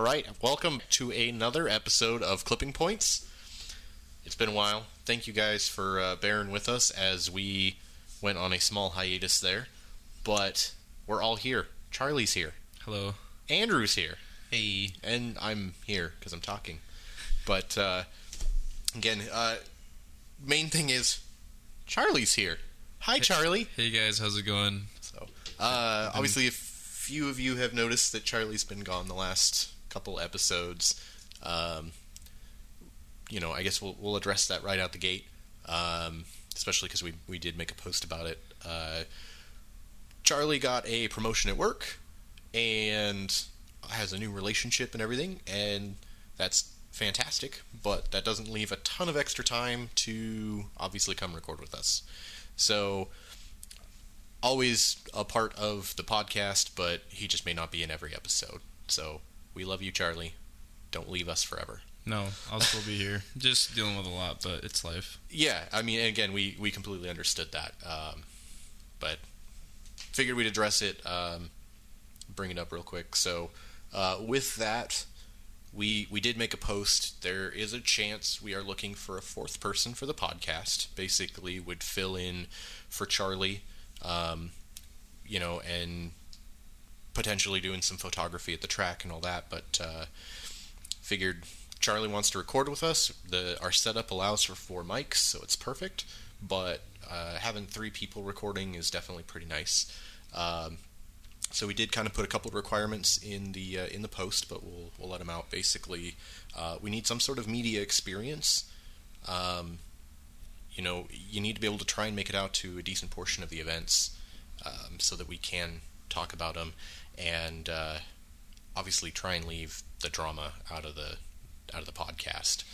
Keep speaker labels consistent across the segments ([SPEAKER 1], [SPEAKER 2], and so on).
[SPEAKER 1] All right, welcome to another episode of Clipping Points. It's been a while. Thank you guys for uh, bearing with us as we went on a small hiatus there, but we're all here. Charlie's here.
[SPEAKER 2] Hello.
[SPEAKER 1] Andrew's here.
[SPEAKER 2] Hey.
[SPEAKER 1] And I'm here because I'm talking. But uh, again, uh, main thing is Charlie's here. Hi, Charlie.
[SPEAKER 2] Hey guys, how's it going?
[SPEAKER 1] So, uh, obviously, a few of you have noticed that Charlie's been gone the last couple episodes. Um, you know, I guess we'll, we'll address that right out the gate, um, especially because we, we did make a post about it. Uh, Charlie got a promotion at work and has a new relationship and everything, and that's fantastic, but that doesn't leave a ton of extra time to obviously come record with us. So, always a part of the podcast, but he just may not be in every episode. So, we love you, Charlie. Don't leave us forever.
[SPEAKER 2] No, I'll still be here. Just dealing with a lot, but it's life.
[SPEAKER 1] Yeah, I mean, again, we, we completely understood that. Um, but figured we'd address it, um, bring it up real quick. So, uh, with that, we we did make a post. There is a chance we are looking for a fourth person for the podcast. Basically, would fill in for Charlie, um, you know, and potentially doing some photography at the track and all that. But uh, figured Charlie wants to record with us. The our setup allows for four mics, so it's perfect. But uh, having three people recording is definitely pretty nice. Um, so we did kind of put a couple of requirements in the uh, in the post, but we'll we'll let them out. Basically, uh, we need some sort of media experience. Um, you know, you need to be able to try and make it out to a decent portion of the events, um, so that we can talk about them, and uh, obviously try and leave the drama out of the out of the podcast.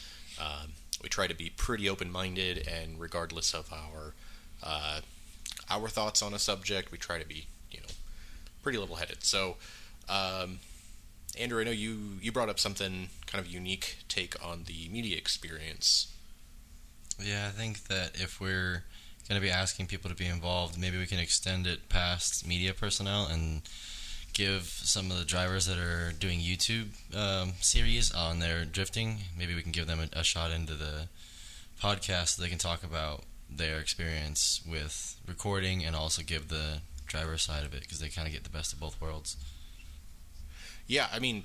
[SPEAKER 1] Um, we try to be pretty open minded, and regardless of our uh, our thoughts on a subject, we try to be you know pretty level headed. So, um, Andrew, I know you you brought up something kind of unique take on the media experience.
[SPEAKER 3] Yeah, I think that if we're going to be asking people to be involved, maybe we can extend it past media personnel and give some of the drivers that are doing YouTube um, series on their drifting, maybe we can give them a, a shot into the podcast so they can talk about their experience with recording and also give the driver side of it because they kind of get the best of both worlds.
[SPEAKER 1] Yeah, I mean,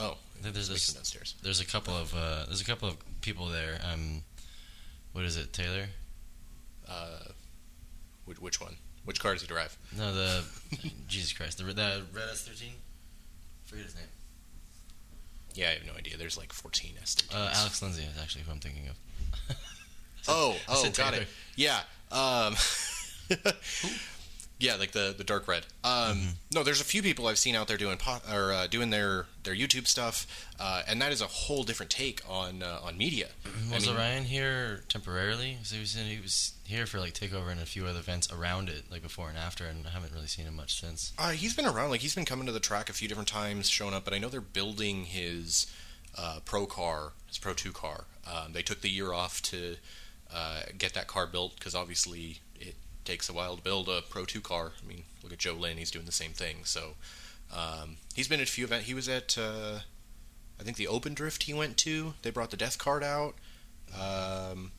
[SPEAKER 1] oh,
[SPEAKER 3] There's a,
[SPEAKER 1] downstairs.
[SPEAKER 3] there's a couple of uh, there's a couple of people there. Um, what is it, Taylor?
[SPEAKER 1] Uh, which, which one? Which car does he drive?
[SPEAKER 3] No, the Jesus Christ, the the Red S thirteen. Forget his name.
[SPEAKER 1] Yeah, I have no idea. There's like 14 S13s.
[SPEAKER 3] Uh, Alex Lindsay is actually who I'm thinking of.
[SPEAKER 1] Oh, oh, got it. Yeah. Um, yeah, like the the dark red. Um,
[SPEAKER 3] Mm-hmm.
[SPEAKER 1] No, there's a few people I've seen out there doing po- or uh, doing their their YouTube stuff, uh, and that is a whole different take on uh, on media. I
[SPEAKER 3] Was
[SPEAKER 1] mean-
[SPEAKER 3] Orion here temporarily? So he was in, he was here for like takeover and a few other events around it, like before and after, and I haven't really seen him much since.
[SPEAKER 1] Uh, he's been around. Like he's been coming to the track a few different times, showing up. But I know they're building his uh, pro car, his Pro Two car. Um, they took the year off to uh, get that car built because obviously takes a while to build a Pro Two car. I mean, look at Joe Lynn; he's doing the same thing. So um, he's been at a few events. He was at uh, I think the Open Drift he went to. They brought the Death Card out. Um,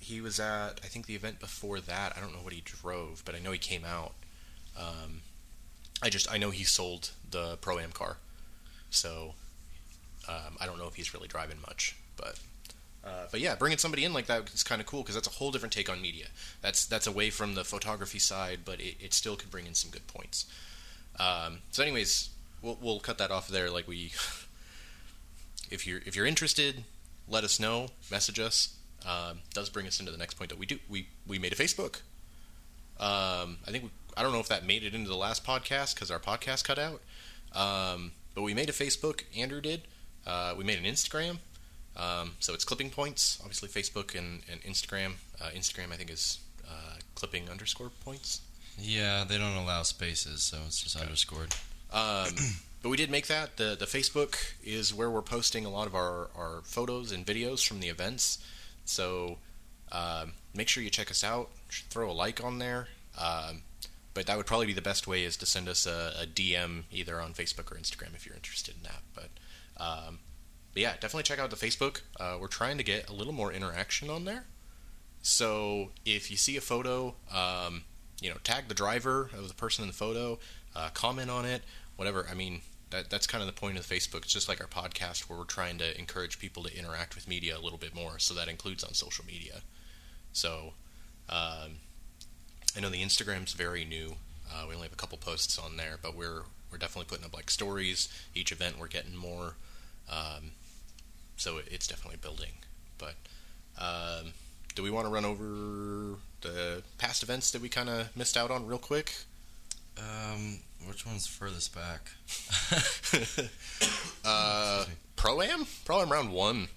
[SPEAKER 1] he was at I think the event before that. I don't know what he drove, but I know he came out. Um, I just I know he sold the pro am car, so um, I don't know if he's really driving much, but. Uh, but yeah, bringing somebody in like that is kind of cool because that's a whole different take on media. That's that's away from the photography side, but it, it still could bring in some good points. Um, so, anyways, we'll, we'll cut that off there. Like we, if you're if you're interested, let us know. Message us. Um, does bring us into the next point that we do. We we made a Facebook. Um, I think we, I don't know if that made it into the last podcast because our podcast cut out. Um, but we made a Facebook. Andrew did. Uh, we made an Instagram. Um, so it's clipping points. Obviously, Facebook and, and Instagram. Uh, Instagram, I think, is uh, clipping underscore points.
[SPEAKER 3] Yeah, they don't allow spaces, so it's just underscored.
[SPEAKER 1] Um, but we did make that. The the Facebook is where we're posting a lot of our, our photos and videos from the events. So um, make sure you check us out. Throw a like on there. Um, but that would probably be the best way is to send us a, a DM either on Facebook or Instagram if you're interested in that. But, um, but yeah, definitely check out the Facebook. Uh, we're trying to get a little more interaction on there. So if you see a photo, um, you know, tag the driver of the person in the photo, uh, comment on it, whatever. I mean, that that's kind of the point of the Facebook. It's just like our podcast where we're trying to encourage people to interact with media a little bit more. So that includes on social media. So um, I know the Instagram's very new. Uh, we only have a couple posts on there, but we're we're definitely putting up like stories. Each event we're getting more. Um, so it, it's definitely building. But um, do we want to run over the past events that we kind of missed out on real quick?
[SPEAKER 3] Um, which one's furthest back?
[SPEAKER 1] uh, Pro Am? Pro Am round one.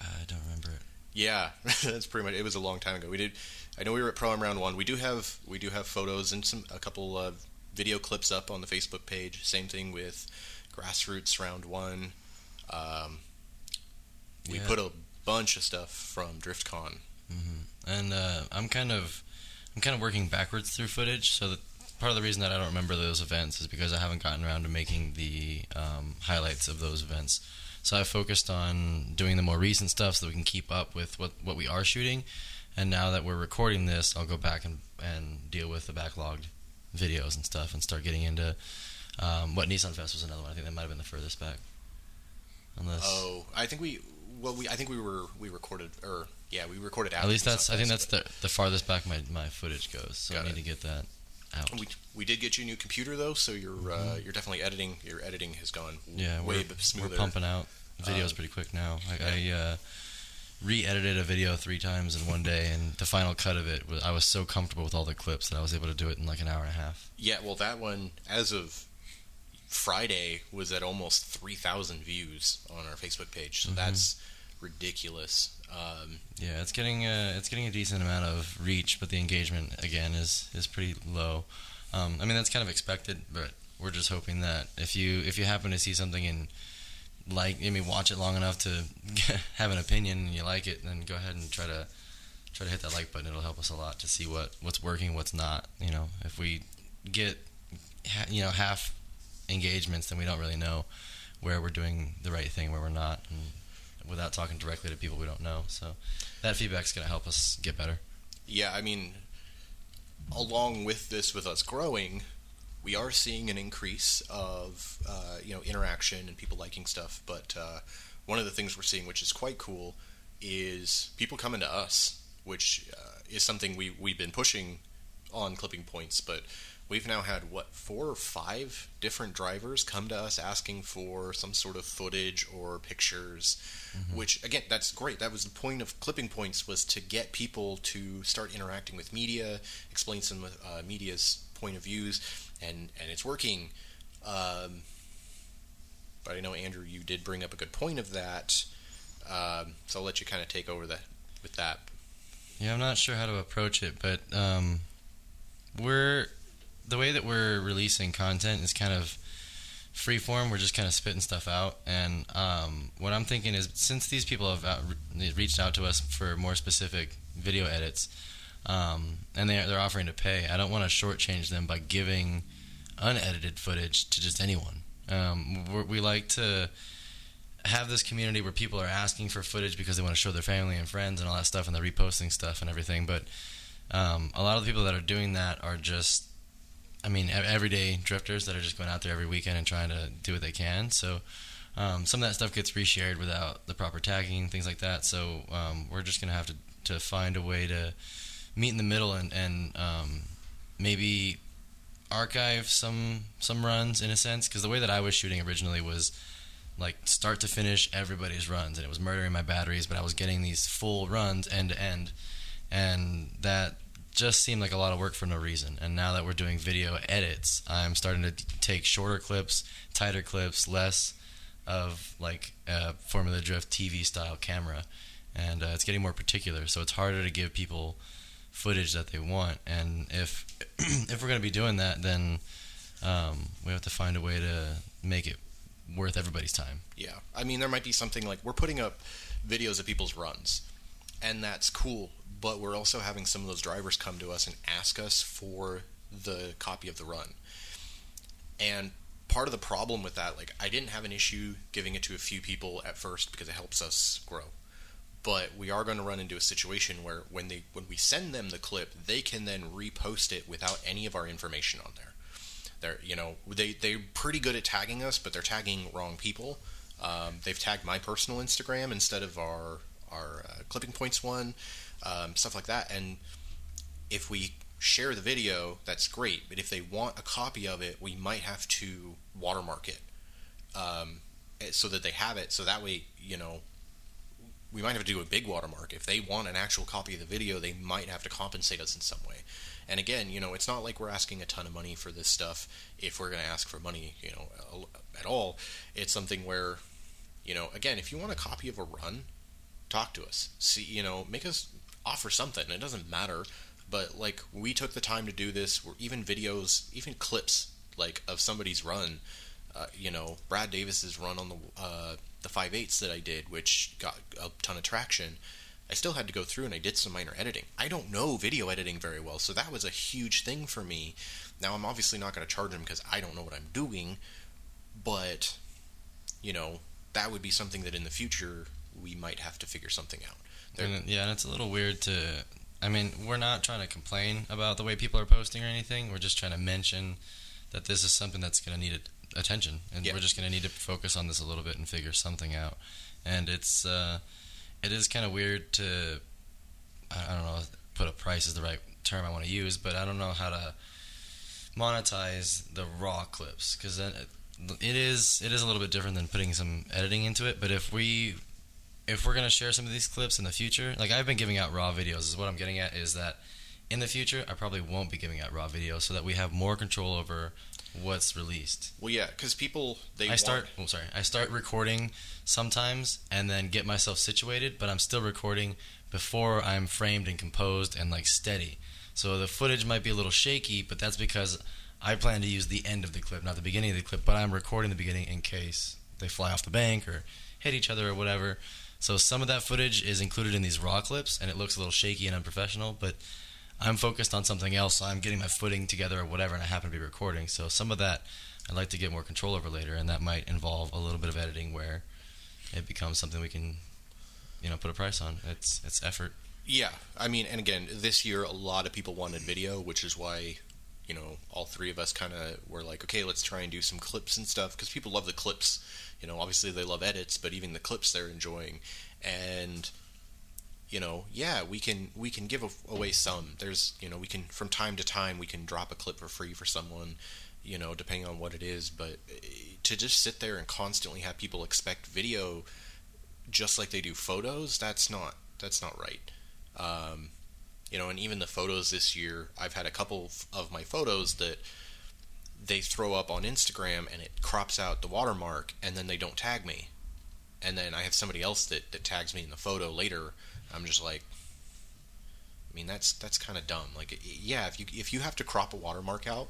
[SPEAKER 3] I don't remember it.
[SPEAKER 1] Yeah, that's pretty much. It was a long time ago. We did. I know we were at Pro Am round one. We do have we do have photos and some a couple of video clips up on the Facebook page. Same thing with Grassroots round one. Um, we
[SPEAKER 3] Yeah.
[SPEAKER 1] put a bunch of stuff from DriftCon.
[SPEAKER 3] hmm And uh, I'm kind of, I'm kind of working backwards through footage. So that part of the reason that I don't remember those events is because I haven't gotten around to making the um, highlights of those events. So I focused on doing the more recent stuff so that we can keep up with what what we are shooting. And now that we're recording this, I'll go back and and deal with the backlogged videos and stuff and start getting into um, what Nissan Fest was another one. I think that might have been the furthest back. Unless
[SPEAKER 1] Oh, I think we well we I think we were we recorded or yeah we recorded after
[SPEAKER 3] At least that's. I think that's the the farthest back my, my footage goes. So I need
[SPEAKER 1] it.
[SPEAKER 3] to get that out.
[SPEAKER 1] We, we did get you a new computer though, so you're uh, you're definitely editing. Your editing has gone
[SPEAKER 3] Mm-hmm. yeah,
[SPEAKER 1] way
[SPEAKER 3] we're,
[SPEAKER 1] smoother.
[SPEAKER 3] we're pumping out videos
[SPEAKER 1] Um,
[SPEAKER 3] pretty quick now. Like I uh, re-edited a video three times in one day, and the final cut of it was I was so comfortable with all the clips that I was able to do it in like an hour and a half.
[SPEAKER 1] Yeah, well, that one as of Friday was at almost three thousand views on our Facebook page, so
[SPEAKER 3] Mhm.
[SPEAKER 1] that's ridiculous. Um,
[SPEAKER 3] Yeah, it's getting uh, it's getting a decent amount of reach, but the engagement again is is pretty low. Um, I mean that's kind of expected, but we're just hoping that if you if you happen to see something and like I mean watch it long enough to have an opinion and you like it, then go ahead and try to try to hit that like button. It'll help us a lot to see what what's working, what's not. You know, if we get you know half engagements, then we don't really know where we're doing the right thing, where we're not, and without talking directly to people we don't know. So that feedback's going to help us get better.
[SPEAKER 1] yeah, I mean, along with this, with us growing, we are seeing an increase of uh, you know interaction and people liking stuff. But uh, one of the things we're seeing, which is quite cool, is people coming to us, which uh, is something we we've been pushing on clipping points, but we've now had what four or five different drivers come to us asking for some sort of footage or pictures which again that's great. That was the point of clipping points was to get people to start interacting with media explain some uh, media's point of views and and it's working. Um, but i know andrew you did bring up a good point of that. Um, so i'll let you kind of take over that with that.
[SPEAKER 3] Yeah, I'm not sure how to approach it, but um, we're the way that we're releasing content is kind of free form. We're just kind of spitting stuff out, and um, what I'm thinking is since these people have out, reached out to us for more specific video edits, um, and they're they're offering to pay, I don't want to shortchange them by giving unedited footage to just anyone. Um, we like to have this community where people are asking for footage because they want to show their family and friends and all that stuff, and they're reposting stuff and everything. But um, a lot of the people that are doing that are just, I mean, everyday drifters that are just going out there every weekend and trying to do what they can. So um, some of that stuff gets reshared without the proper tagging, things like that. So um, we're just going to have to to find a way to meet in the middle and and um, maybe archive some some runs in a sense because the way that I was shooting originally was like start to finish everybody's runs and it was murdering my batteries but I was getting these full runs end to end and that just seemed like a lot of work for no reason. And now that we're doing video edits I'm starting to take shorter clips tighter clips less of like a Formula Drift TV style camera. And uh, it's getting more particular so it's harder to give people footage that they want. And if if we're going to be doing that then um, we have to find a way to make it worth everybody's time.
[SPEAKER 1] Yeah, I mean, there might be something like we're putting up videos of people's runs, and that's cool. But we're also having some of those drivers come to us and ask us for the copy of the run. And part of the problem with that, like I didn't have an issue giving it to a few people at first because it helps us grow. But we are going to run into a situation where when they when we send them the clip, they can then repost it without any of our information on there. They're you know they they're pretty good at tagging us, but they're tagging wrong people. Um, they've tagged my personal Instagram instead of our our uh, clipping points one, um, stuff like that. And if we share the video, that's great. But if they want a copy of it, we might have to watermark it um, so that they have it. So that way, you know, we might have to do a big watermark. If they want an actual copy of the video, they might have to compensate us in some way. And again, you know, it's not like we're asking a ton of money for this stuff. If we're going to ask for money, you know, at all, it's something where, you know, again, if you want a copy of a run, talk to us. See, you know, make us offer something. It doesn't matter, but like we took the time to do this. Or even videos, even clips like of somebody's run. Uh, you know, Brad Davis's run on the uh, the five eights that I did, which got a ton of traction. I still had to go through and I did some minor editing. I don't know video editing very well, so that was a huge thing for me. Now I'm obviously not going to charge him because I don't know what I'm doing, but you know that would be something that in the future we might have to figure something out.
[SPEAKER 3] And, yeah, and it's a little weird to. I mean, we're not trying to complain about the way people are posting or anything. We're just trying to mention that this is something that's going to need attention, and yeah. we're just going to need to focus on this a little bit and figure something out. And it's uh, it is kind of weird to I don't know put a price is the right term I want to use, but I don't know how to monetize the raw clips because it, it is it is a little bit different than putting some editing into it. But if we if we're gonna share some of these clips in the future, like I've been giving out raw videos, is what I'm getting at is that in the future I probably won't be giving out raw videos so that we have more control over what's released.
[SPEAKER 1] Well, yeah, because people they
[SPEAKER 3] I
[SPEAKER 1] want...
[SPEAKER 3] start. Oh, sorry. I start recording sometimes and then get myself situated, but I'm still recording before I'm framed and composed and like steady. So the footage might be a little shaky, but that's because I plan to use the end of the clip, not the beginning of the clip. But I'm recording the beginning in case they fly off the bank or hit each other or whatever. So some of that footage is included in these raw clips, and it looks a little shaky and unprofessional. But I'm focused on something else. So I'm getting my footing together or whatever, and I happen to be recording. So some of that I'd like to get more control over later, and that might involve a little bit of editing where it becomes something we can, you know, put a price on. It's it's effort.
[SPEAKER 1] Yeah, I mean, and again, this year a lot of people wanted video, which is why, you know, all three of us kind of were like, okay, let's try and do some clips and stuff because people love the clips. You know, obviously they love edits, but even the clips they're enjoying, and you know, yeah, we can we can give away some. There's, you know, we can from time to time we can drop a clip for free for someone, you know, depending on what it is. But eh, to just sit there and constantly have people expect video, just like they do photos, that's not that's not right. Um, you know, and even the photos this year, I've had a couple of my photos that they throw up on Instagram and it crops out the watermark and then they don't tag me. And then I have somebody else that, that tags me in the photo later. I'm just like, I mean, that's that's kind of dumb. Like, yeah, if you if you have to crop a watermark out,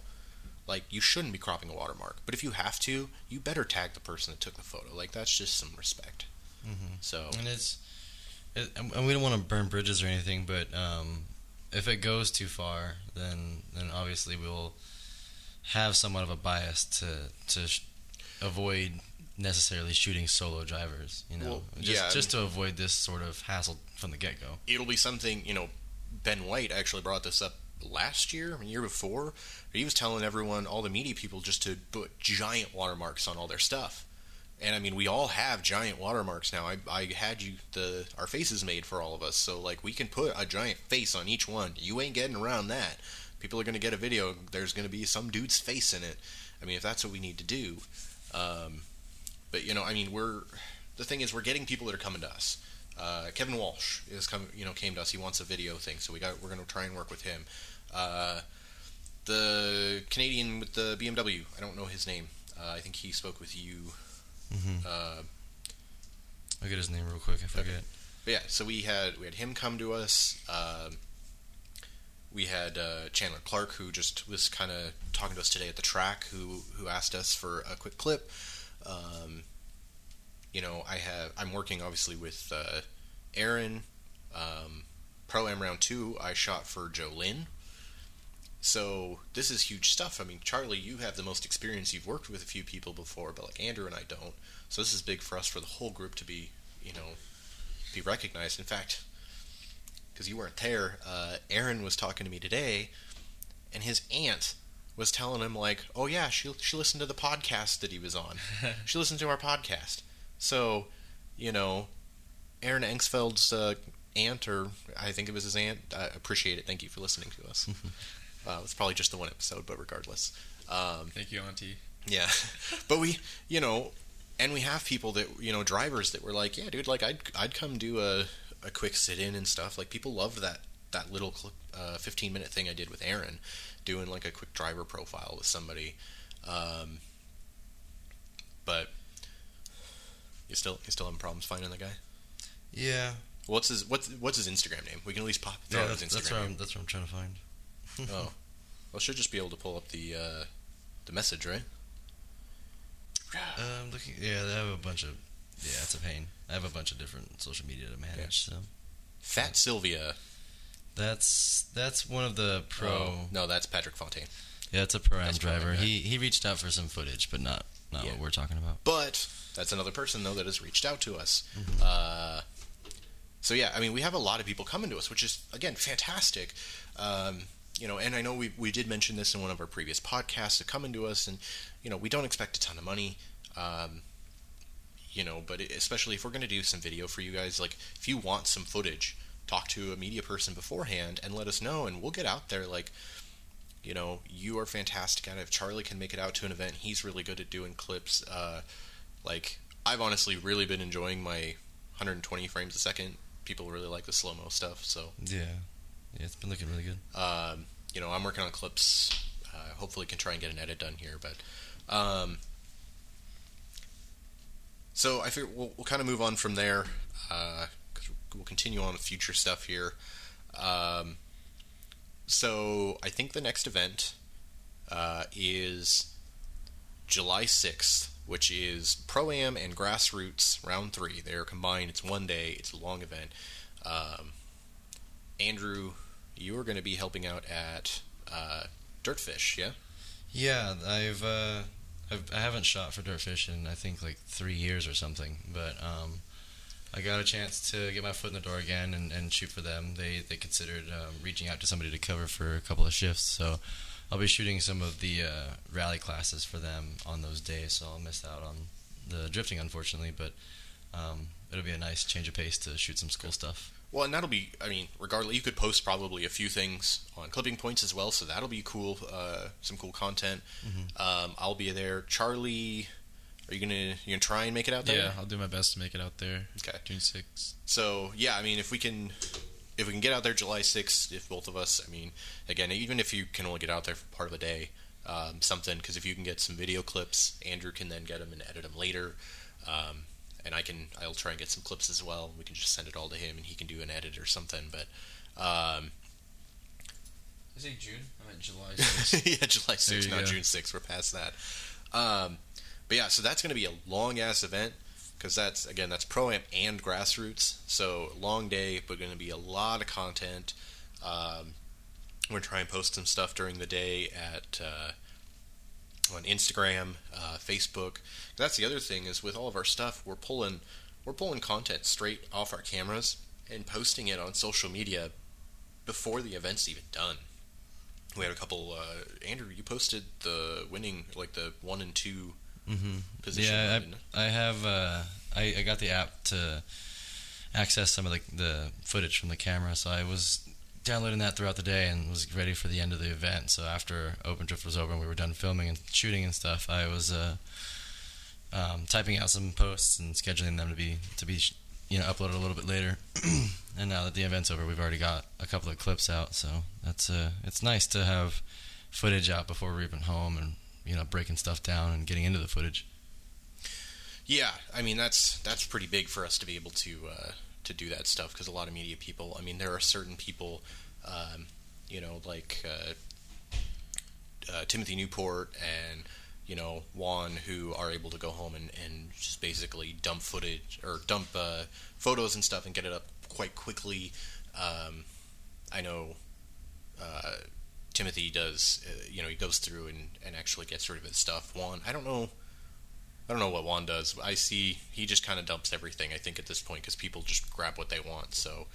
[SPEAKER 1] like you shouldn't be cropping a watermark. But if you have to, you better tag the person that took the photo. Like that's just some respect.
[SPEAKER 3] Mm-hmm. So and it's it, and we don't want to burn bridges or anything, but um, if it goes too far, then then obviously we'll have somewhat of a bias to to sh- avoid necessarily shooting solo drivers. You know, well, just yeah, just to avoid this sort of hassle from the get go.
[SPEAKER 1] It'll be something. You know, Ben White actually brought this up last year, year before. He was telling everyone, all the media people, just to put giant watermarks on all their stuff and I mean, we all have giant watermarks now. I, I had you the our faces made for all of us, so like we can put a giant face on each one. You ain't getting around that. People are gonna get a video. There's gonna be some dude's face in it. I mean, if that's what we need to do. Um, but you know, I mean, we're the thing is we're getting people that are coming to us. Uh, Kevin Walsh is come, you know, came to us. He wants a video thing, so we got we're gonna try and work with him. Uh, the Canadian with the BMW, I don't know his name. Uh, I think he spoke with you
[SPEAKER 3] Mm-hmm. Uh, I'll get his name real quick. I forget. Okay.
[SPEAKER 1] yeah, so we had we had him come to us. Uh, we had uh, Chandler Clark, who just was kind of talking to us today at the track, who who asked us for a quick clip. Um, you know, I have I'm working obviously with uh, Aaron, Um, Pro Am round two, I shot for Joe Lynn. So this is huge stuff. I mean, Charlie, you have the most experience. You've worked with a few people before, but like Andrew and I don't. So this is big for us for the whole group to be, you know, be recognized. In fact, because you weren't there, uh, Aaron was talking to me today, and his aunt was telling him like, "Oh yeah, she she listened to the podcast that he was on. she listened to our podcast." So, you know, Aaron Engsfeld's uh, aunt, or I think it was his aunt. I appreciate it. Thank you for listening to us. uh, it's probably just the one episode, but regardless. Um,
[SPEAKER 2] Thank you, Auntie.
[SPEAKER 1] yeah, but we, you know, and we have people that you know, drivers that were like, yeah, dude, like I'd I'd come do a a quick sit in and stuff. Like people loved that that little clip, uh, 15 minute thing I did with Aaron, doing like a quick driver profile with somebody. Um, but you still you still having problems finding the guy.
[SPEAKER 3] Yeah,
[SPEAKER 1] What's his what's what's his Instagram name? We can at least pop throw
[SPEAKER 3] yeah that's,
[SPEAKER 1] his
[SPEAKER 3] that's what
[SPEAKER 1] name.
[SPEAKER 3] I'm that's what I'm trying to find.
[SPEAKER 1] Oh, well, should just be able to pull up the uh, the message, right?
[SPEAKER 3] Um, looking, yeah, I have a bunch of. Yeah, it's a pain. I have a bunch of different social media to manage. So
[SPEAKER 1] Fat Sylvia.
[SPEAKER 3] that's that's one of the pro.
[SPEAKER 1] Oh, no, that's Patrick Fontaine.
[SPEAKER 3] Yeah, it's a pro am driver.
[SPEAKER 1] am.
[SPEAKER 3] He he reached out for some footage, but not not
[SPEAKER 1] Yeah.
[SPEAKER 3] what we're talking about.
[SPEAKER 1] But that's another person though that has reached out to us.
[SPEAKER 3] Mm-hmm.
[SPEAKER 1] Uh, so yeah, I mean, we have a lot of people coming to us, which is again fantastic. Um, you know, and I know we we did mention this in one of our previous podcasts to come into us, and you know, we don't expect a ton of money. Um, you know, but especially if we're going to do some video for you guys, like if you want some footage, talk to a media person beforehand and let us know, and we'll get out there. Like, you know, you are fantastic at it. If Charlie can make it out to an event, he's really good at doing clips. Uh, like, I've honestly really been enjoying my 120 frames a second. People really like the slow mo stuff, so
[SPEAKER 3] Yeah, yeah, it's been looking really good.
[SPEAKER 1] um, you know, I'm working on clips. Uh, hopefully, can try and get an edit done here. But um, so I figure we'll, we'll kind of move on from there because we'll continue on with future stuff here. Um, so I think the next event uh, is July 6th, which is Pro Am and Grassroots Round 3. They're combined. It's one day, it's a long event. Um, Andrew, you are going to be helping out at uh, Dirtfish, yeah?
[SPEAKER 3] Yeah, I've, uh, I've I haven't shot for Dirtfish in I think like three years or something, but um, I got a chance to get my foot in the door again and, and shoot for them. They they considered um, reaching out to somebody to cover for a couple of shifts, so I'll be shooting some of the uh, rally classes for them on those days. So I'll miss out on the drifting, unfortunately, but um, it'll be a nice change of pace to shoot some school stuff.
[SPEAKER 1] Well, and that'll be, I mean, regardless, you could post probably a few things on clipping points as well, so that'll be cool, uh, some cool content. Um, I'll be there. Charlie, are you gonna you gonna try and make it out there?
[SPEAKER 2] Yeah, I'll do my best to make it out there.
[SPEAKER 1] Okay.
[SPEAKER 2] June 6th.
[SPEAKER 1] So yeah, I mean, if we can, if we can get out there July sixth, if both of us, I mean, again, even if you can only get out there for part of a day, um, something, because if you can get some video clips, Andrew can then get them and edit them later, um, and I can, I'll try and get some clips as well. We can just send it all to him, and he can do an edit or something. But um,
[SPEAKER 2] I say June? I meant July 6th.
[SPEAKER 1] yeah, July sixth,
[SPEAKER 2] you
[SPEAKER 1] not
[SPEAKER 2] go.
[SPEAKER 1] June sixth. We're past that. Um, but yeah, so that's going to be a long ass event because that's again that's pro am and grassroots. So long day, but going to be a lot of content. Um, we're trying to post some stuff during the day at uh, on Instagram, uh, Facebook. That's the other thing is with all of our stuff, we're pulling we're pulling content straight off our cameras and posting it on social media before the event's even done. We had a couple. Uh, Andrew, you posted the winning, like the one and two
[SPEAKER 3] Mm-hmm.
[SPEAKER 1] position.
[SPEAKER 3] Yeah. I, I have. Uh, I, I got the app to access some of the, the footage from the camera, so I was downloading that throughout the day and was ready for the end of the event. So after Open Drift was over and we were done filming and shooting and stuff, I was uh, um, typing out some posts and scheduling them to be to be you know uploaded a little bit later. and now that the event's over, we've already got a couple of clips out, so that's uh, it's nice to have footage out before we're even home and you know breaking stuff down and getting into the footage.
[SPEAKER 1] Yeah, I mean that's that's pretty big for us to be able to uh, to do that stuff because a lot of media people. I mean, there are certain people, um, you know, like uh, uh, Timothy Newport and you know Juan, who are able to go home and, and just basically dump footage or dump uh, photos and stuff and get it up quite quickly. Um, I know uh, Timothy does. Uh, you know, he goes through and, and actually gets rid of his stuff. Juan, I don't know. I don't know what Juan does. I see he just kind of dumps everything. I think at this point because people just grab what they want. So,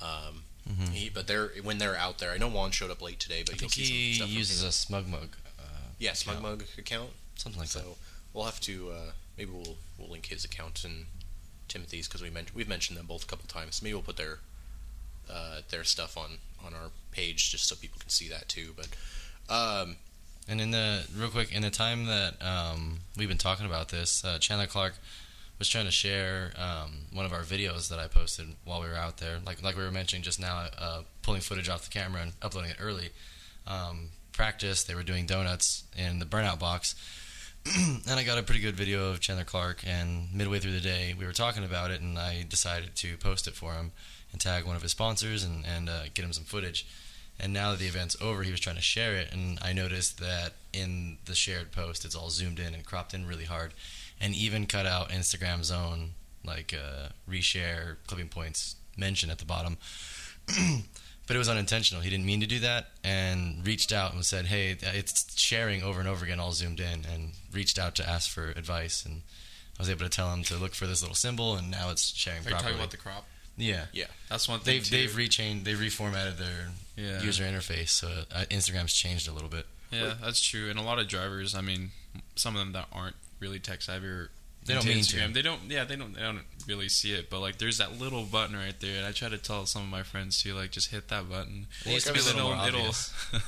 [SPEAKER 1] um,
[SPEAKER 3] Mhm.
[SPEAKER 1] he, but they're when they're out there. I know Juan showed up late today, but
[SPEAKER 3] I think
[SPEAKER 1] see
[SPEAKER 3] he
[SPEAKER 1] some stuff
[SPEAKER 3] uses a SmugMug. Uh,
[SPEAKER 1] yeah Smug
[SPEAKER 3] account.
[SPEAKER 1] Mug account.
[SPEAKER 3] something like
[SPEAKER 1] so
[SPEAKER 3] that.
[SPEAKER 1] we'll have to uh, maybe we'll we'll link his account and Timothy's because we mentioned we've mentioned them both a couple times. Maybe we'll put their uh, their stuff on on our page just so people can see that too. But um,
[SPEAKER 3] And in the real quick, in the time that um, we've been talking about this, uh, Chandler Clark was trying to share um, one of our videos that I posted while we were out there, like like we were mentioning just now, uh, pulling footage off the camera and uploading it early. Um, practice, they were doing donuts in the burnout box, and I got a pretty good video of Chandler Clark. And midway through the day, we were talking about it, and I decided to post it for him and tag one of his sponsors and and uh, get him some footage. And now that the event's over, he was trying to share it, and I noticed that in the shared post, it's all zoomed in and cropped in really hard, and even cut out Instagram's own like uh, reshare clipping points mention at the bottom. but it was unintentional. He didn't mean to do that, and reached out and said, "Hey, it's sharing over and over again, all zoomed in," and reached out to ask for advice, and I was able to tell him to look for this little symbol, and now it's sharing
[SPEAKER 2] Are you
[SPEAKER 3] properly.
[SPEAKER 2] talking about the crop?
[SPEAKER 3] Yeah.
[SPEAKER 2] Yeah, that's one thing.
[SPEAKER 3] They've they've rechained they reformatted their
[SPEAKER 2] yeah.
[SPEAKER 3] user interface, so uh, Instagram's changed a little bit.
[SPEAKER 2] Yeah, that's true. And a lot of drivers, I mean, some of them that aren't really tech savvy or
[SPEAKER 3] They don't mean to.
[SPEAKER 2] Instagram, They don't. Yeah, they don't. They don't really see it. But like, there's that little button right there, and I try to tell some of my friends to like just hit that button.
[SPEAKER 3] It needs to be a little
[SPEAKER 2] it'll, it'll,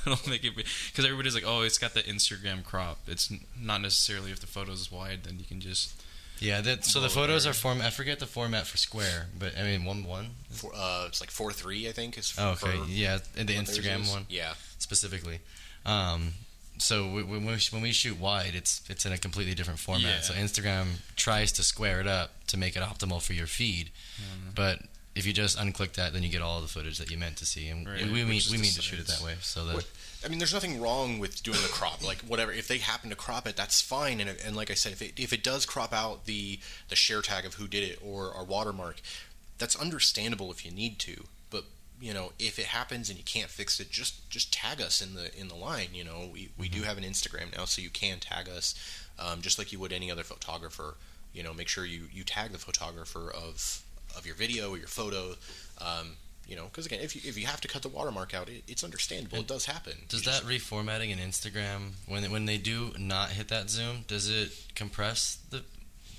[SPEAKER 2] it'll make it because everybody's like, oh, it's got the Instagram crop. It's not necessarily if the photo is wide, then you can just.
[SPEAKER 3] Yeah, that, so the photos
[SPEAKER 2] there.
[SPEAKER 3] are form. I forget the format for square, but I mean one one.
[SPEAKER 1] for, uh, it's like four three, I think is.
[SPEAKER 3] Oh, okay, yeah, the Instagram one
[SPEAKER 1] Yeah,
[SPEAKER 3] specifically. Um, so we, when we when we shoot wide, it's it's in a completely different format.
[SPEAKER 2] Yeah.
[SPEAKER 3] So Instagram tries to square it up to make it optimal for your feed,
[SPEAKER 2] Mm.
[SPEAKER 3] but if you just unclick that, then you get all the footage that you meant to see, and
[SPEAKER 2] Right,
[SPEAKER 3] we, we mean we mean to shoot it that way. So that
[SPEAKER 1] What- I mean, there's nothing wrong with doing the crop. Like whatever, if they happen to crop it, that's fine. And, and like I said, if it if it does crop out the the share tag of who did it or our watermark, that's understandable if you need to. But you know, if it happens and you can't fix it, just just tag us in the in the line. You know, we we do have an Instagram now, so you can tag us, um, just like you would any other photographer. You know, make sure you you tag the photographer of of your video or your photo. Um, you know, because again, if you if you have to cut the watermark out, it, it's understandable.
[SPEAKER 3] And
[SPEAKER 1] it does happen.
[SPEAKER 3] Does
[SPEAKER 1] You
[SPEAKER 3] that
[SPEAKER 1] just-
[SPEAKER 3] reformatting in Instagram when when they do not hit that zoom, does it compress the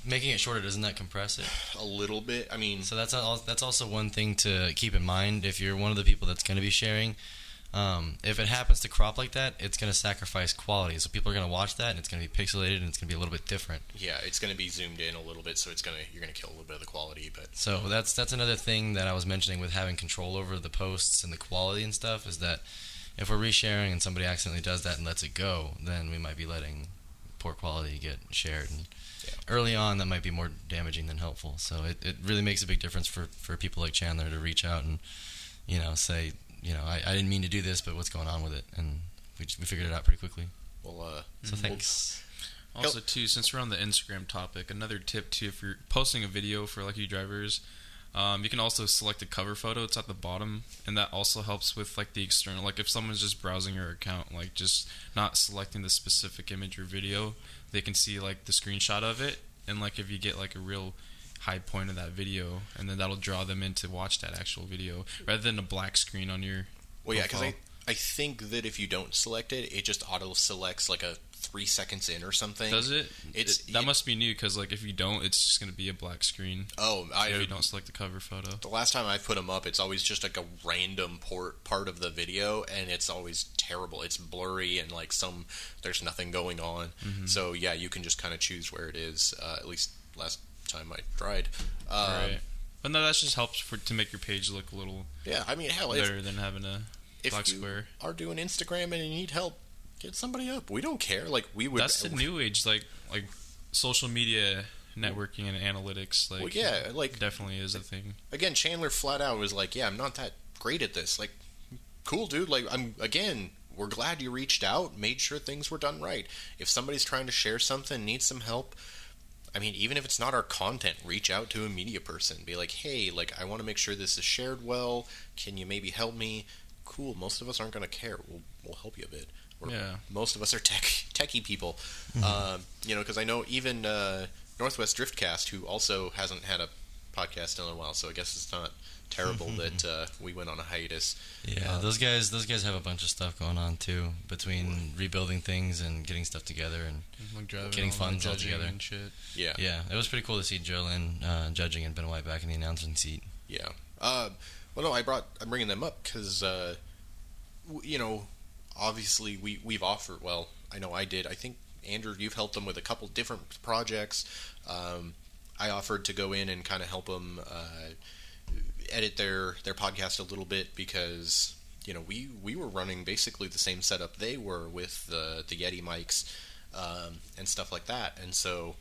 [SPEAKER 3] making it shorter? Doesn't that compress it?
[SPEAKER 1] a little bit? I mean,
[SPEAKER 3] So that's al- that's also one thing to keep in mind if you're one of the people that's going to be sharing. Um, if it happens to crop like that, it's going to sacrifice quality. So people are going to watch that, and it's going to be pixelated, and it's going to be a little bit different.
[SPEAKER 1] yeah, it's going to be zoomed in a little bit, so it's gonna you're gonna kill a little bit of the quality. But
[SPEAKER 3] So that's that's another thing that I was mentioning with having control over the posts and the quality and stuff is that if we're resharing and somebody accidentally does that and lets it go, then we might be letting poor quality get shared. And
[SPEAKER 1] Yeah.
[SPEAKER 3] early on, that might be more damaging than helpful. So it, it really makes a big difference for, for people like Chandler to reach out and you know say you know I, I didn't mean to do this, but what's going on with it? And we we figured it out pretty quickly.
[SPEAKER 1] we'll uh,
[SPEAKER 3] So thanks.
[SPEAKER 2] Also, too, since we're on the Instagram topic, another tip too, if you're posting a video for lucky drivers, um, you can also select a cover photo. It's at the bottom, and that also helps with like the external. Like if someone's just browsing your account, like just not selecting the specific image or video, they can see like the screenshot of it, and like if you get like a real high point of that video, and then that'll draw them in to watch that actual video rather than a black screen on your.
[SPEAKER 1] well, yeah, because I. I think that if you don't select it, it just auto selects like a three seconds in or something.
[SPEAKER 2] Does it?
[SPEAKER 1] It's-
[SPEAKER 2] It- that
[SPEAKER 1] it-
[SPEAKER 2] must be new because like if you don't, it's just gonna be a black screen.
[SPEAKER 1] Oh, I
[SPEAKER 2] if you don't select the cover photo.
[SPEAKER 1] The last time I put them up, it's always just like a random port part of the video, and it's always terrible. It's blurry and like some there's nothing going on.
[SPEAKER 2] Mhm.
[SPEAKER 1] So yeah, you can just kind of choose where it is. Uh, at least last time I tried. Um,
[SPEAKER 2] right. But no, that just helps for to make your page look a little
[SPEAKER 1] Yeah, I mean, hell, if,
[SPEAKER 2] better than having a
[SPEAKER 1] if
[SPEAKER 2] black square.
[SPEAKER 1] are doing Instagram and you need help, get somebody up. We don't care. Like we would.
[SPEAKER 2] That's the new age, like like social media networking and analytics. Like
[SPEAKER 1] Well, yeah, like
[SPEAKER 2] definitely is a thing.
[SPEAKER 1] again, Chandler flat out was like, "Yeah, I'm not that great at this." Like, cool, dude. Like, I'm again. We're glad you reached out, made sure things were done right. If somebody's trying to share something, needs some help, I mean, even if it's not our content, reach out to a media person. Be like, hey, like I want to make sure this is shared well. Can you maybe help me? Cool. Most of us aren't going to care. We'll we'll help you a bit. We're,
[SPEAKER 2] Yeah.
[SPEAKER 1] Most of us are tech techie people. Um, you know, because I know even uh, Northwest Driftcast, who also hasn't had a podcast in a while, so I guess it's not terrible that uh, we went on a hiatus.
[SPEAKER 3] Yeah,
[SPEAKER 1] Uh,
[SPEAKER 3] those guys those guys have a bunch of stuff going on too between rebuilding things and getting stuff together and
[SPEAKER 2] Like
[SPEAKER 3] Getting funds all
[SPEAKER 2] judging
[SPEAKER 3] together.
[SPEAKER 2] and shit.
[SPEAKER 1] Yeah.
[SPEAKER 3] yeah, it was pretty cool to see Joe Lynn uh, judging and Ben White back in the announcing seat.
[SPEAKER 1] Yeah. Uh, well, no, I brought. I'm bringing them up because, uh, w- you know, obviously we we've offered. Well, I know I did. I think Andrew, you've helped them with a couple different projects. Um, I offered to go in and kind of help them uh, edit their their podcast a little bit because you know we we were running basically the same setup they were with the the Yeti mics um, and stuff like that, and so.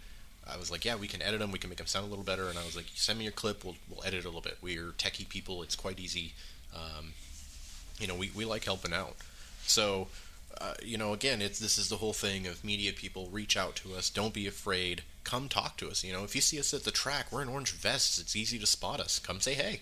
[SPEAKER 1] I was like, yeah, we can edit them. We can make them sound a little better. And I was like, send me your clip. We'll, we'll edit it a little bit. We're techie people. It's quite easy. Um, you know, we, we like helping out. So, uh, you know, again, it's this is the whole thing of media people reach out to us. Don't be afraid. Come talk to us. You know, if you see us at the track, we're in orange vests. It's easy to spot us. Come say hey.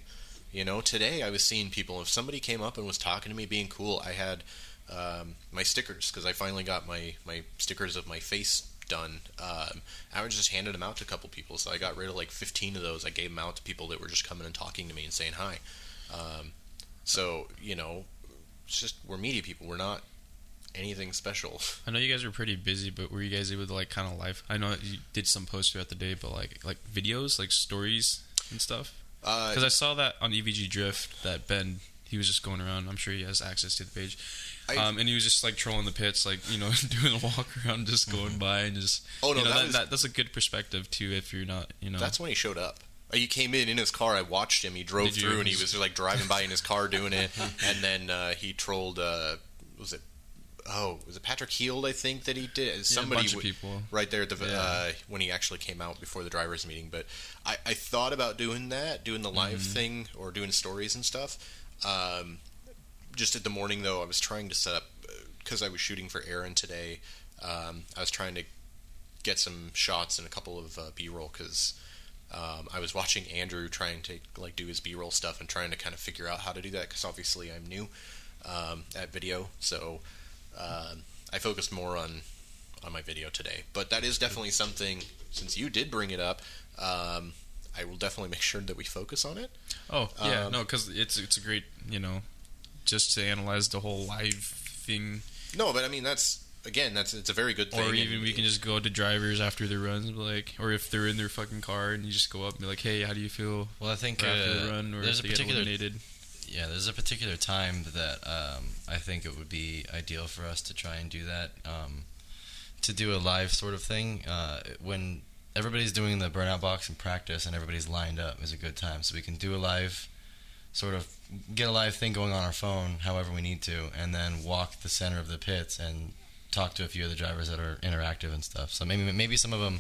[SPEAKER 1] You know, today I was seeing people. If somebody came up and was talking to me, being cool, I had um, my stickers because I finally got my my stickers of my face done. Um, I was just handing them out to a couple people. So I got rid of like 15 of those. I gave them out to people that were just coming and talking to me and saying hi. Um, so you know, it's just we're media people. We're not anything special.
[SPEAKER 2] I know you guys were pretty busy, but were you guys able to like kind of live? I know you did some posts throughout the day, but like like videos, like stories and stuff.
[SPEAKER 1] Uh,
[SPEAKER 2] Because I saw that on EVG Drift that Ben he was just going around. I'm sure he has access to the page,
[SPEAKER 1] I-
[SPEAKER 2] um, and he was just like trolling the pits, like you know, doing a walk around, just going by and just.
[SPEAKER 1] Oh, no,
[SPEAKER 2] you know,
[SPEAKER 1] that
[SPEAKER 2] that,
[SPEAKER 1] was-
[SPEAKER 2] that, that's a good perspective too. If you're not, you know,
[SPEAKER 1] That's when he showed up. Uh, He came in in his car. I watched him. He drove
[SPEAKER 2] Did you?
[SPEAKER 1] through, and he was like driving by in his car doing it. And then uh, he trolled. Uh, was it? Oh, was it Patrick Heald? I think that he did.
[SPEAKER 2] yeah,
[SPEAKER 1] Somebody
[SPEAKER 2] of
[SPEAKER 1] w-
[SPEAKER 2] people.
[SPEAKER 1] right there at the
[SPEAKER 2] Yeah.
[SPEAKER 1] uh, when he actually came out before the drivers' meeting. But I, I thought about doing that, doing the live
[SPEAKER 2] Mm-hmm.
[SPEAKER 1] thing or doing stories and stuff. Um, just at the morning though, I was trying to set up because I was shooting for Aaron today. Um, I was trying to get some shots and a couple of uh, B-roll because um, I was watching Andrew trying to like do his B-roll stuff and trying to kind of figure out how to do that because obviously I'm new um, at video, so um, I focused more on on my video today. But that is definitely something. Since you did bring it up, um, I will definitely make sure that we focus on it.
[SPEAKER 2] Oh yeah,
[SPEAKER 1] Um,
[SPEAKER 2] no, because it's it's a great you know, just to analyze the whole live thing,
[SPEAKER 1] No, but I mean that's again that's it's a very good thing.
[SPEAKER 2] or
[SPEAKER 1] and-
[SPEAKER 2] even we can just go to drivers after their runs, like, or if they're in their fucking car and you just go up and be like, hey, how do you feel
[SPEAKER 3] Well, I think
[SPEAKER 2] after
[SPEAKER 3] uh,
[SPEAKER 2] the run, or
[SPEAKER 3] there's
[SPEAKER 2] if
[SPEAKER 3] a
[SPEAKER 2] they get
[SPEAKER 3] particular
[SPEAKER 2] eliminated?
[SPEAKER 3] Yeah, there's a particular time that um, I think it would be ideal for us to try and do that. Um, to do a live sort of thing uh, when everybody's doing the burnout box in practice and everybody's lined up is a good time. So we can do a live sort of get a live thing going on our phone, however we need to, and then walk the center of the pits and talk to a few of the drivers that are interactive and stuff. So maybe maybe some of them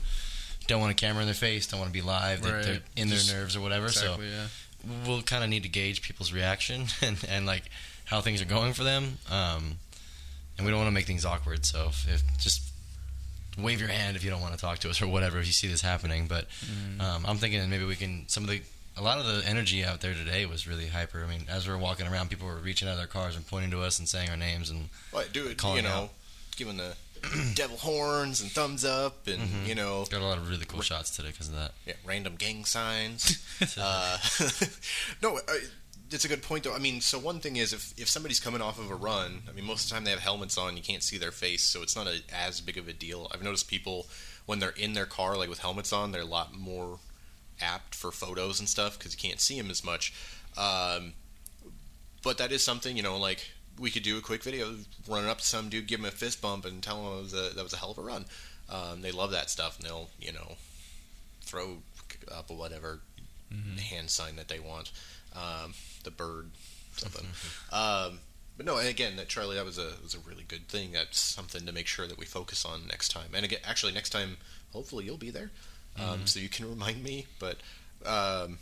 [SPEAKER 3] don't want a camera in their face, don't want to be live,
[SPEAKER 2] Right.
[SPEAKER 3] they're in their nerves or whatever. So
[SPEAKER 2] yeah.
[SPEAKER 3] We'll kind of need to gauge people's reaction and, and like how things are going for them. Um, and we don't want to make things awkward. So if, if just wave your hand if you don't want to talk to us or whatever if you see this happening. But
[SPEAKER 2] Mm-hmm.
[SPEAKER 3] um, I'm thinking maybe we can some of the a lot of the energy out there today was really hyper. I mean, as we were walking around, people were reaching out of their cars and pointing to us and saying our names and
[SPEAKER 1] Well, do it,
[SPEAKER 3] calling
[SPEAKER 1] you know,
[SPEAKER 3] out.
[SPEAKER 1] giving the devil horns and thumbs up, and
[SPEAKER 3] Mhm.
[SPEAKER 1] you know,
[SPEAKER 3] got a lot of really cool shots today because of that.
[SPEAKER 1] yeah, random gang signs. uh, no, uh, it's a good point though. I mean, so one thing is if if somebody's coming off of a run, I mean, most of the time they have helmets on, you can't see their face, so it's not a, as big of a deal. I've noticed people when they're in their car, like with helmets on, they're a lot more apt for photos and stuff because you can't see them as much. Um, but that is something you know, like we could do a quick video running up to some dude, give him a fist bump, and tell him was a, that was a hell of a run. Um, they love that stuff, and they'll you know throw up whatever hand sign that they want, um, the bird, something. um, but no, and again, that Charlie, that was a was a really good thing. That's something to make sure that we focus on next time. And again, actually, next time, hopefully, you'll be there, um, so you can remind me. But um,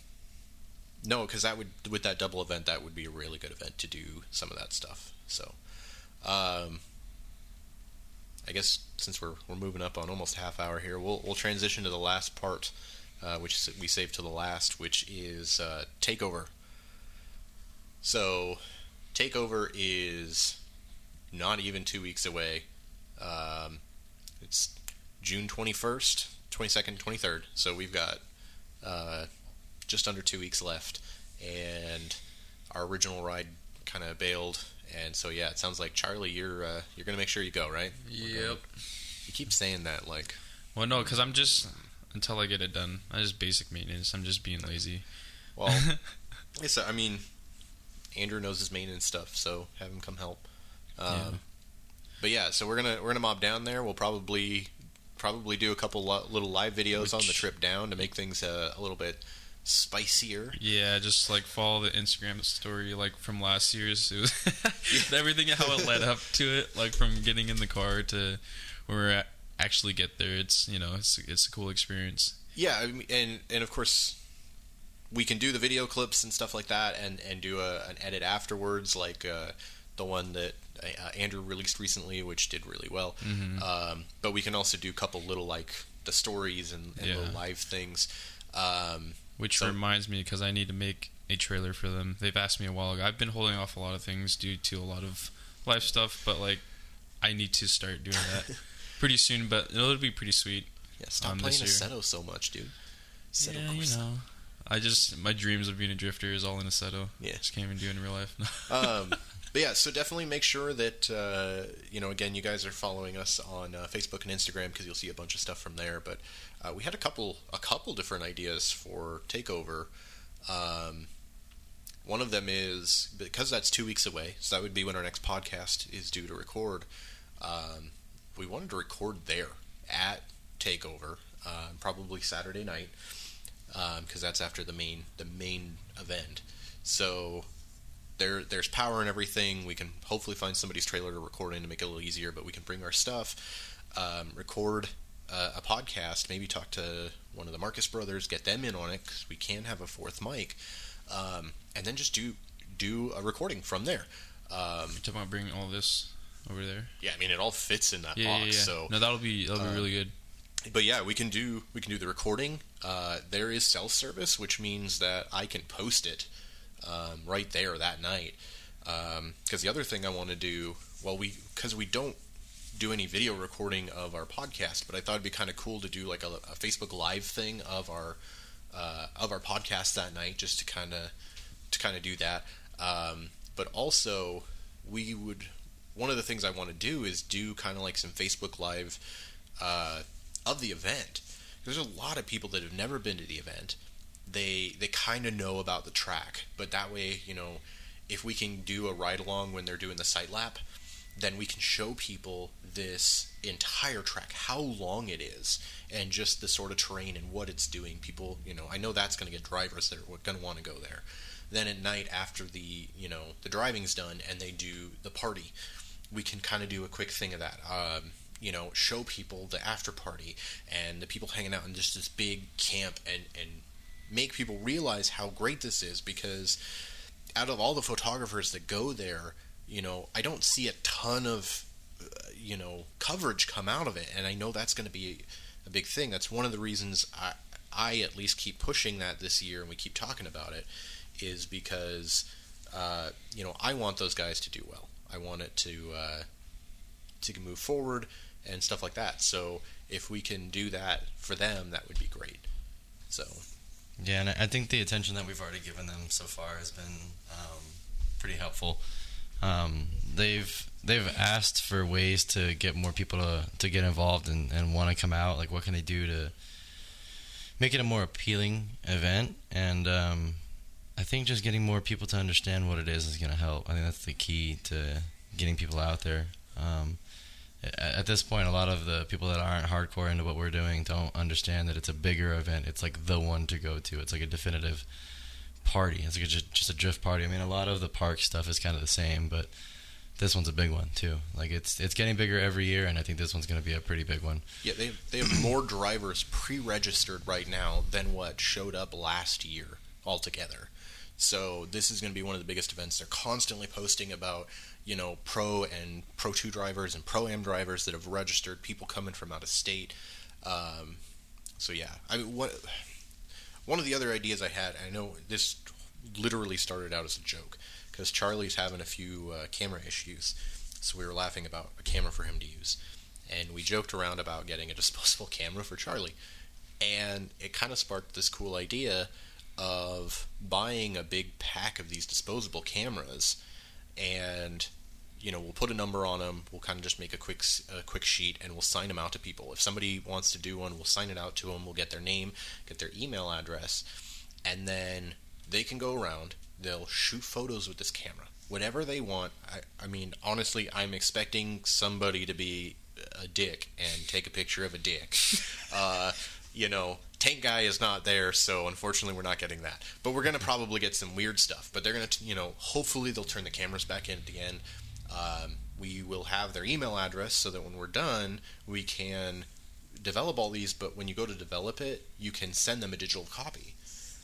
[SPEAKER 1] no, because that would with that double event, that would be a really good event to do some of that stuff. So, um, I guess since we're we're moving up on almost half hour here, we'll we'll transition to the last part, uh, which we saved to the last, which is uh, takeover. So, takeover is not even two weeks away. Um, it's June twenty first, twenty second, twenty third. So we've got uh, just under two weeks left, and our original ride kind of bailed and so yeah, it sounds like Charlie, you're uh, you're gonna make sure you go, right?
[SPEAKER 2] Yep.
[SPEAKER 1] You keep saying that, like.
[SPEAKER 2] Well, no, because I'm just until I get it done. I just basic maintenance. I'm just being lazy.
[SPEAKER 1] Well, it's, I mean, Andrew knows his maintenance stuff, so have him come help. Um, yeah. But yeah, so we're gonna we're gonna mob down there. We'll probably probably do a couple lo- little live videos Which, on the trip down to make things uh, a little bit spicier.
[SPEAKER 2] Yeah, just like follow the Instagram story like from last year's. It was everything how it led up to it, like from getting in the car to where we actually get there. It's you know it's it's a cool experience.
[SPEAKER 1] Yeah, I mean, and and of course we can do the video clips and stuff like that, and and do a, an edit afterwards, like uh, the one that uh, Andrew released recently, which did really well. Mm-hmm. Um, but we can also do a couple little like the stories and, and yeah. little live things. Um,
[SPEAKER 2] which so, reminds me, because I need to make a trailer for them. They've asked me a while ago. I've been holding off a lot of things due to a lot of life stuff, but like, I need to start doing that pretty soon. But it'll be pretty sweet.
[SPEAKER 1] Yeah, stop um, playing Assetto so much, dude.
[SPEAKER 2] Assetto yeah, you know. I just my dreams of being a drifter is all in Assetto. Yeah, just can't even do it in real life.
[SPEAKER 1] um, but yeah, so definitely make sure that uh, you know. Again, you guys are following us on uh, Facebook and Instagram because you'll see a bunch of stuff from there. But uh, we had a couple a couple different ideas for takeover. Um, one of them is because that's two weeks away, so that would be when our next podcast is due to record. Um, we wanted to record there at Takeover, uh, probably Saturday night, because um, that's after the main the main event. So there there's power and everything. We can hopefully find somebody's trailer to record in to make it a little easier, but we can bring our stuff, um, record uh, a podcast, maybe talk to one of the Marcus brothers, get them in on it because we can have a fourth mic, um, and then just do do a recording from there. Um,
[SPEAKER 2] You're talking about bringing all this over there.
[SPEAKER 1] Yeah, I mean it all fits in that yeah, box. Yeah, yeah. So
[SPEAKER 2] no, that'll be that'll be really good.
[SPEAKER 1] But yeah, we can do we can do the recording. Uh, there is self service, which means that I can post it um, right there that night. Because um, the other thing I want to do, well, we because we don't do any video recording of our podcast, but I thought it'd be kind of cool to do like a, a Facebook Live thing of our uh, of our podcast that night, just to kind of to kind of do that. Um, but also, we would one of the things I want to do is do kind of like some Facebook Live uh, of the event. There's a lot of people that have never been to the event. They they kind of know about the track, but that way, you know, if we can do a ride along when they're doing the site lap, then we can show people this entire track, how long it is, and just the sort of terrain and what it's doing. People, you know, I know that's going to get drivers that are going to want to go there. Then at night, after the you know the driving's done and they do the party, we can kind of do a quick thing of that. Um, you know, show people the after party and the people hanging out in just this big camp and and make people realize how great this is because out of all the photographers that go there you know, I don't see a ton of, you know, coverage come out of it, and I know that's going to be a big thing. That's one of the reasons I, I at least keep pushing that this year, and we keep talking about it, is because, uh, you know, I want those guys to do well. I want it to uh, to move forward and stuff like that. So if we can do that for them, that would be great. So.
[SPEAKER 3] Yeah, and I think the attention that we've already given them so far has been um, pretty helpful. Um, they've they've asked for ways to get more people to, to get involved and, and want to come out. Like, what can they do to make it a more appealing event? And um, I think just getting more people to understand what it is is going to help. I think that's the key to getting people out there. Um, at this point, a lot of the people that aren't hardcore into what we're doing don't understand that it's a bigger event. It's like the one to go to. It's like a definitive party. It's like a, just a drift party. I mean, a lot of the park stuff is kind of the same, but this one's a big one too. Like it's it's getting bigger every year, and I think this one's going to be a pretty big one.
[SPEAKER 1] Yeah, they they have more drivers pre-registered right now than what showed up last year altogether. So this is going to be one of the biggest events. They're constantly posting about, you know, pro and pro two drivers and pro am drivers that have registered. People coming from out of state. Um, so yeah, I mean, what one of the other ideas I had, I know this literally started out as a joke because Charlie's having a few uh, camera issues, so we were laughing about a camera for him to use, and we joked around about getting a disposable camera for Charlie, and it kind of sparked this cool idea of buying a big pack of these disposable cameras and you know we'll put a number on them we'll kind of just make a quick a quick sheet and we'll sign them out to people if somebody wants to do one we'll sign it out to them we'll get their name get their email address and then they can go around they'll shoot photos with this camera whatever they want i, I mean honestly i'm expecting somebody to be a dick and take a picture of a dick uh, you know, Tank Guy is not there, so unfortunately we're not getting that. But we're gonna probably get some weird stuff. But they're gonna, you know, hopefully they'll turn the cameras back in at the end. Um, we will have their email address so that when we're done, we can develop all these. But when you go to develop it, you can send them a digital copy.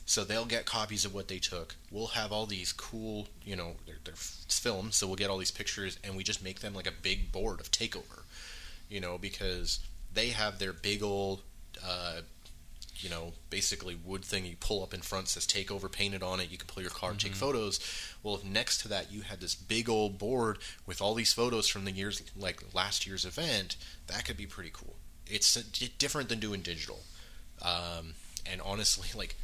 [SPEAKER 1] So they'll get copies of what they took. We'll have all these cool, you know, they're, they're filmed, so we'll get all these pictures, and we just make them like a big board of takeover, you know, because they have their big old uh, you know, basically wood thing you pull up in front says takeover painted on it. You can pull your car and take photos. Well, if next to that you had this big old board with all these photos from the years, like last year's event, that could be pretty cool. It's different than doing digital. Um, and honestly, like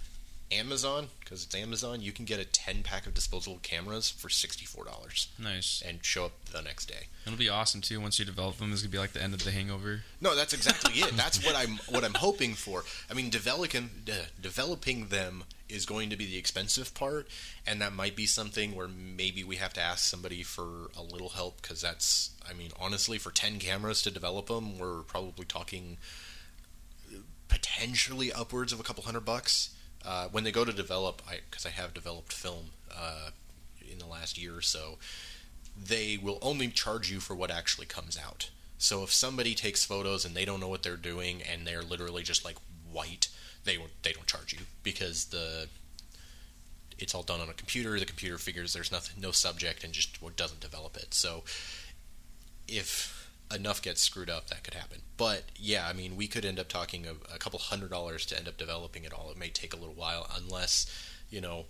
[SPEAKER 1] Amazon, because it's Amazon, you can get a 10 pack of disposable cameras for $64
[SPEAKER 2] Nice.
[SPEAKER 1] and show up the next day.
[SPEAKER 2] It'll be awesome too once you develop them. It's gonna be like the end of the Hangover.
[SPEAKER 1] No, that's exactly it. That's what I'm what I'm hoping for. I mean, developing uh, developing them is going to be the expensive part, and that might be something where maybe we have to ask somebody for a little help because that's. I mean, honestly, for ten cameras to develop them, we're probably talking potentially upwards of a couple hundred bucks. Uh, when they go to develop, because I, I, have developed film uh, in the last year or so, they will only charge you for what actually comes out. So if somebody takes photos and they don't know what they're doing and they're literally just like white, they they don't charge you because the it's all done on a computer. The computer figures there's nothing, no subject, and just doesn't develop it. So if enough gets screwed up, that could happen. But yeah, I mean, we could end up talking a, a couple hundred dollars to end up developing it all. It may take a little while, unless you know.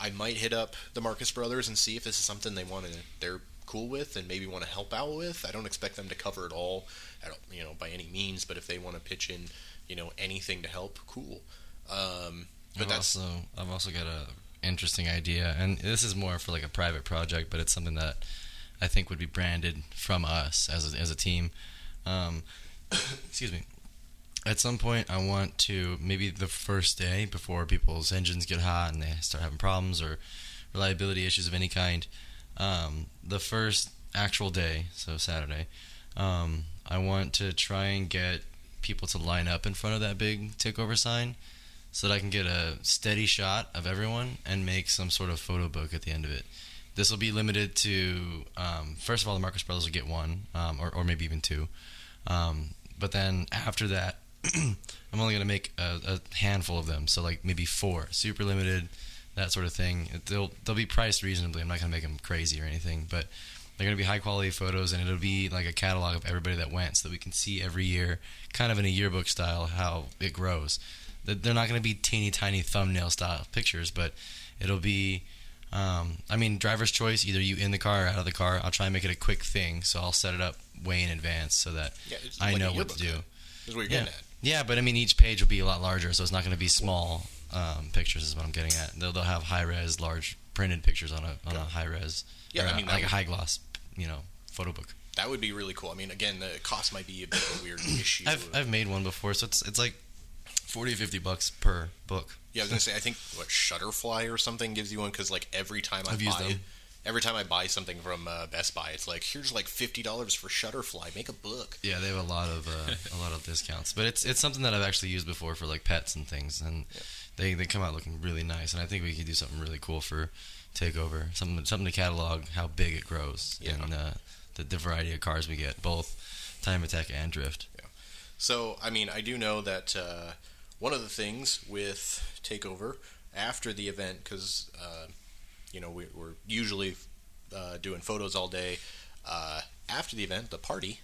[SPEAKER 1] I might hit up the Marcus brothers and see if this is something they want to. They're cool with and maybe want to help out with. I don't expect them to cover it all, you know, by any means. But if they want to pitch in, you know, anything to help, cool. Um, but
[SPEAKER 3] I've
[SPEAKER 1] that's
[SPEAKER 3] also I've also got a interesting idea, and this is more for like a private project, but it's something that I think would be branded from us as a, as a team. Um, excuse me. At some point, I want to maybe the first day before people's engines get hot and they start having problems or reliability issues of any kind. Um, the first actual day, so Saturday, um, I want to try and get people to line up in front of that big takeover sign so that I can get a steady shot of everyone and make some sort of photo book at the end of it. This will be limited to, um, first of all, the Marcus Brothers will get one, um, or, or maybe even two. Um, but then after that, I'm only going to make a, a, handful of them. So, like maybe four, super limited, that sort of thing. They'll, they'll be priced reasonably. I'm not going to make them crazy or anything, but they're going to be high quality photos and it'll be like a catalog of everybody that went so that we can see every year, kind of in a yearbook style, how it grows. They're not going to be teeny tiny thumbnail style pictures, but it'll be um, I mean, driver's choice, either you in the car or out of the car. I'll try and make it a quick thing, so I'll set it up way in advance so that
[SPEAKER 1] yeah,
[SPEAKER 3] I
[SPEAKER 1] like
[SPEAKER 3] know what to do.
[SPEAKER 1] Is what you're
[SPEAKER 3] Yeah.
[SPEAKER 1] getting at.
[SPEAKER 3] Yeah, but I mean, each page will be a lot larger, so it's not going to be small um, pictures. Is what I'm getting at. They'll, they'll have high res, large printed pictures on a on a high res.
[SPEAKER 1] Yeah, I
[SPEAKER 3] a-
[SPEAKER 1] mean, that
[SPEAKER 3] like a high gloss, you know, photo book.
[SPEAKER 1] That would be really cool. I mean, again, the cost might be a bit of a weird issue.
[SPEAKER 3] I've I've made one before, so it's it's like 40, 50 bucks per book.
[SPEAKER 1] yeah, I was gonna say, I think what Shutterfly or something gives you one because like every time I
[SPEAKER 3] I've used
[SPEAKER 1] buy,
[SPEAKER 3] them.
[SPEAKER 1] every time I buy something from uh, Best Buy, it's like here's like fifty dollars for Shutterfly. Make a book.
[SPEAKER 3] Yeah, they have a lot of uh, a lot of discounts, but it's it's something that I've actually used before for like pets and things, and they they come out looking really nice, and I think we could do something really cool for takeover, something something to catalog how big it grows
[SPEAKER 1] Yeah.
[SPEAKER 3] and uh, the, the variety of cars we get, both time attack and drift. Yeah.
[SPEAKER 1] So, I mean, I do know that uh, one of the things with Takeover, after the event because uh, you know we, we're usually uh, doing photos all day. Uh, after the event, the party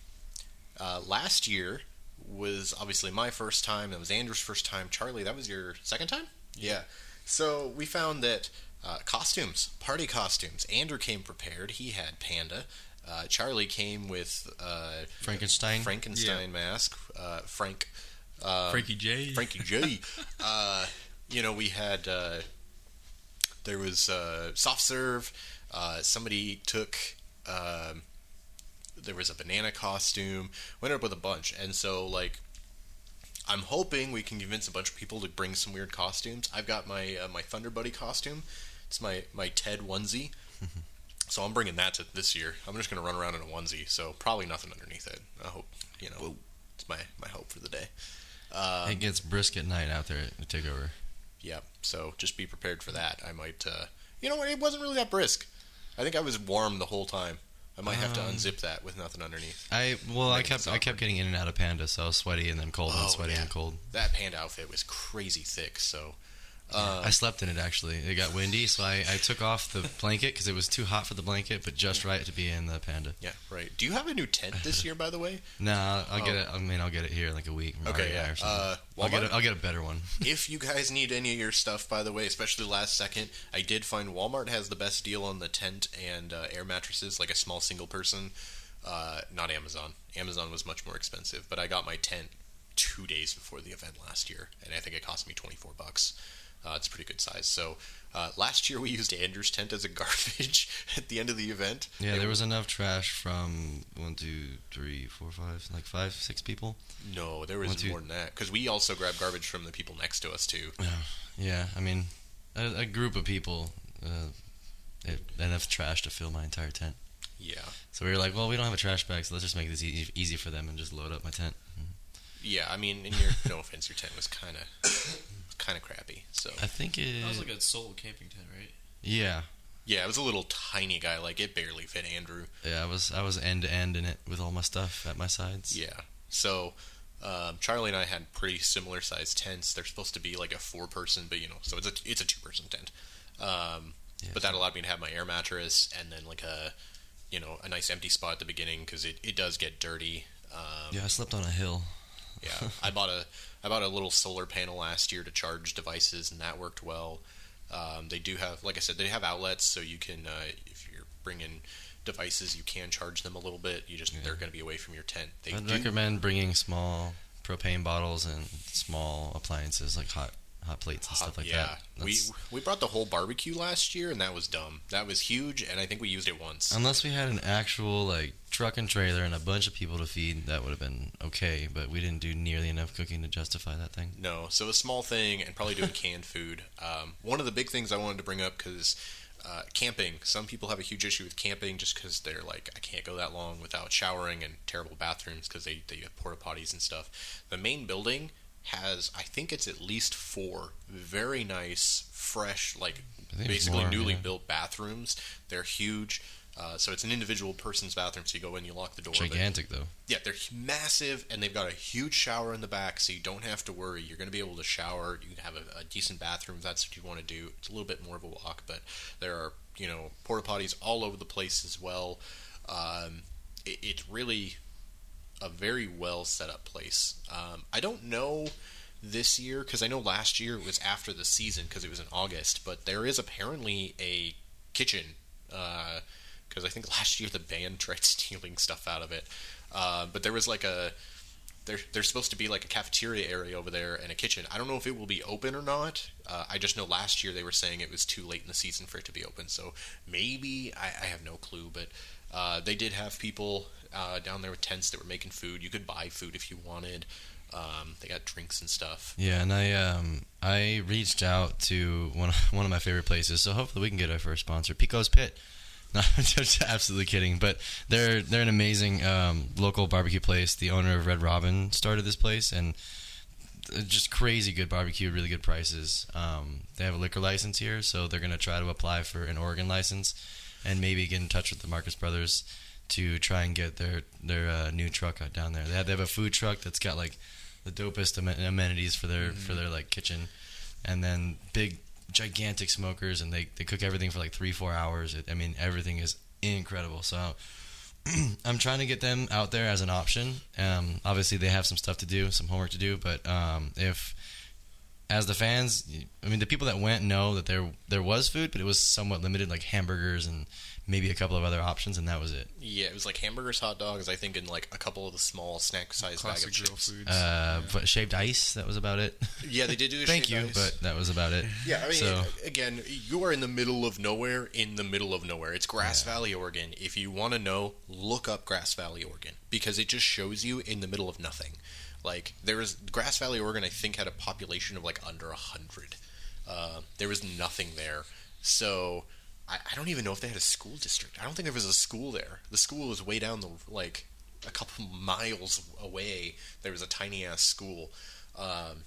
[SPEAKER 1] uh, last year was obviously my first time. That was Andrew's first time. Charlie, that was your second time. Yeah. So we found that uh, costumes, party costumes. Andrew came prepared. He had panda. Uh, Charlie came with uh,
[SPEAKER 3] Frankenstein.
[SPEAKER 1] Frankenstein mask. Uh, Frank. Uh,
[SPEAKER 2] Frankie J.
[SPEAKER 1] Frankie J. uh, you know, we had uh, there was uh, soft serve. Uh, somebody took. Um there was a banana costume. We ended up with a bunch, and so like. I'm hoping we can convince a bunch of people to bring some weird costumes. I've got my uh, my Thunder Buddy costume. It's my my Ted onesie. so I'm bringing that to this year. I'm just gonna run around in a onesie. So probably nothing underneath it. I hope you know. It's my my hope for the day. Um,
[SPEAKER 3] it gets brisk at night out there at Takeover.
[SPEAKER 1] yeah, so just be prepared for that. I might, uh, you know? It wasn't really that brisk. I think I was warm the whole time. I might have to
[SPEAKER 3] Um,
[SPEAKER 1] unzip that with nothing underneath.
[SPEAKER 3] I well, I kept I kept getting in and out of Panda, so I was sweaty and then cold
[SPEAKER 1] Oh,
[SPEAKER 3] and sweaty
[SPEAKER 1] yeah.
[SPEAKER 3] and cold.
[SPEAKER 1] That panda outfit was crazy thick. So, uh,
[SPEAKER 3] I slept in it actually. It got windy, so I, I took off the blanket because it was too hot for the blanket, but just right to be in the Panda.
[SPEAKER 1] yeah, right. Do you have a new tent this year, by the way?
[SPEAKER 3] Nah, I'll get
[SPEAKER 1] Oh.
[SPEAKER 3] it. I mean, I'll get it here in like a week.
[SPEAKER 1] Okay, yeah. Uh,
[SPEAKER 3] I'll get a, I'll get a better one.
[SPEAKER 1] if you guys need any of your stuff, by the way, especially last second, I did find Walmart has the best deal on the tent and uh, air mattresses, like a small single person. Uh, not Amazon. Amazon was much more expensive, but I got my tent two days before the event last year, and I think it cost me twenty four bucks. Uh, it's a pretty good size. So uh, last year we used Andrew's tent as a garbage at the end of the event.
[SPEAKER 3] Yeah, there was enough trash from one, two, three, four, five, like five, six people.
[SPEAKER 1] no, there was
[SPEAKER 3] One, two-
[SPEAKER 1] more than that because we also grabbed garbage from the people next to us too.
[SPEAKER 3] Yeah, I mean, a, a group of people, uh, it, enough trash to fill my entire tent.
[SPEAKER 1] Yeah,
[SPEAKER 3] So we were like, well, we don't have a trash bag, so let's just make this easy, easy for them and just load up my tent.
[SPEAKER 1] yeah. I mean, in your no offense, your tent was kind of kind of crappy. So
[SPEAKER 3] I think it.
[SPEAKER 2] That was like a solo camping tent, right?
[SPEAKER 3] yeah,
[SPEAKER 1] Yeah, it was a little tiny guy. Like it barely fit Andrew.
[SPEAKER 3] yeah. I was I was end to end in it with all my stuff at my sides.
[SPEAKER 1] Yeah. So um, Charlie and I had pretty similar sized tents. They're supposed to be like a four person, but you know, so it's a it's a two person tent. Um,
[SPEAKER 3] Yeah,
[SPEAKER 1] but that allowed me to have my air mattress and then like a you know a nice empty spot at the beginning because it, it does get dirty. Um,
[SPEAKER 3] Yeah, I slept on a hill.
[SPEAKER 1] Yeah, I bought a I bought a little solar panel last year to charge devices, and that worked well. Um, they do have, like I said, they have outlets, so you can uh, if you're bringing devices, you can charge them a little bit. You just
[SPEAKER 3] Yeah.
[SPEAKER 1] they're going to be away from your tent. They
[SPEAKER 3] I'd
[SPEAKER 1] do,
[SPEAKER 3] recommend bringing small propane bottles and small appliances like hot hot plates and stuff like
[SPEAKER 1] yeah,
[SPEAKER 3] that.
[SPEAKER 1] we we brought the whole barbecue last year, and that was dumb. That was huge, and I think we used it once.
[SPEAKER 3] Unless we had an actual like truck and trailer and a bunch of people to feed, that would have been okay. But we didn't do nearly enough cooking to justify that thing.
[SPEAKER 1] No, so a small thing, and probably doing canned food. Um, one of the big things I wanted to bring up because uh, camping. Some people have a huge issue with camping just because they're like, I can't go that long without showering and terrible bathrooms because they they have porta potties and stuff. The main building has, I think it's at least four very nice, fresh, like
[SPEAKER 3] I think it's
[SPEAKER 1] basically
[SPEAKER 3] more,
[SPEAKER 1] newly
[SPEAKER 3] yeah.
[SPEAKER 1] built bathrooms. They're huge. Uh, so it's an individual person's bathroom, so you go in, you lock the door. but-
[SPEAKER 3] Gigantic though.
[SPEAKER 1] yeah, they're massive, and they've got a huge shower in the back, so you don't have to worry. You're going to be able to shower. You can have a, a decent bathroom if that's what you want to do. It's a little bit more of a walk, but there are you know porta potties all over the place as well. Um, it, it's really a very well set up place. Um, I don't know this year because I know last year it was after the season because it was in August, but there is apparently a kitchen because I think last year the band tried stealing stuff out of it. Uh, but there was like a there, there's supposed to be like a cafeteria area over there and a kitchen. I don't know if it will be open or not. Uh, I just know last year they were saying it was too late in the season for it to be open. So maybe I, I have no clue, but uh, they did have people uh, down there with tents that were making food. You could buy food if you wanted. Um, they got drinks and stuff.
[SPEAKER 3] Yeah, and I um I reached out to one one of my favorite places, so hopefully we can get our first sponsor, Pico's Pit. No, just absolutely kidding, but they're they're an amazing um, local barbecue place. The owner of Red Robin started this place, and just crazy good barbecue, really good prices. Um, they have a liquor license here, so they're gonna try to apply for an Oregon license, and maybe get in touch with the Marcus Brothers to try and get their their uh, new truck out down there. They have, they have a food truck that's got like the dopest amen- amenities for their for their like kitchen, and then big gigantic smokers, and they they cook everything for like three four hours. It, I mean, everything is incredible. So. I'm trying to get them out there as an option. Um, obviously, they have some stuff to do, some homework to do. But um, if, as the fans, I mean, the people that went know that there there was food, but it was somewhat limited, like hamburgers and maybe a couple of other options, and that was it.
[SPEAKER 1] Yeah, it was like hamburgers, hot dogs. I think, and like a couple of the small snack size bag
[SPEAKER 2] Classic
[SPEAKER 1] of chips.
[SPEAKER 2] foods.
[SPEAKER 3] Uh, but shaved ice, that was about it.
[SPEAKER 1] Yeah, they did do the
[SPEAKER 3] Thank
[SPEAKER 1] shaved
[SPEAKER 3] you,
[SPEAKER 1] ice.
[SPEAKER 3] but that was about it.
[SPEAKER 1] Yeah, I mean,
[SPEAKER 3] So-
[SPEAKER 1] again, you are in the middle of nowhere. In the middle of nowhere, it's Grass
[SPEAKER 3] Yeah.
[SPEAKER 1] Valley, Oregon. If you want to know, look up Grass Valley, Oregon, because it just shows you in the middle of nothing. Like there was Grass Valley, Oregon. I think had a population of like under a hundred. Uh, there was nothing there, so I, I don't even know if they had a school district. I don't think there was a school there. The school was way down the like a couple miles away. There was a tiny ass school. Um,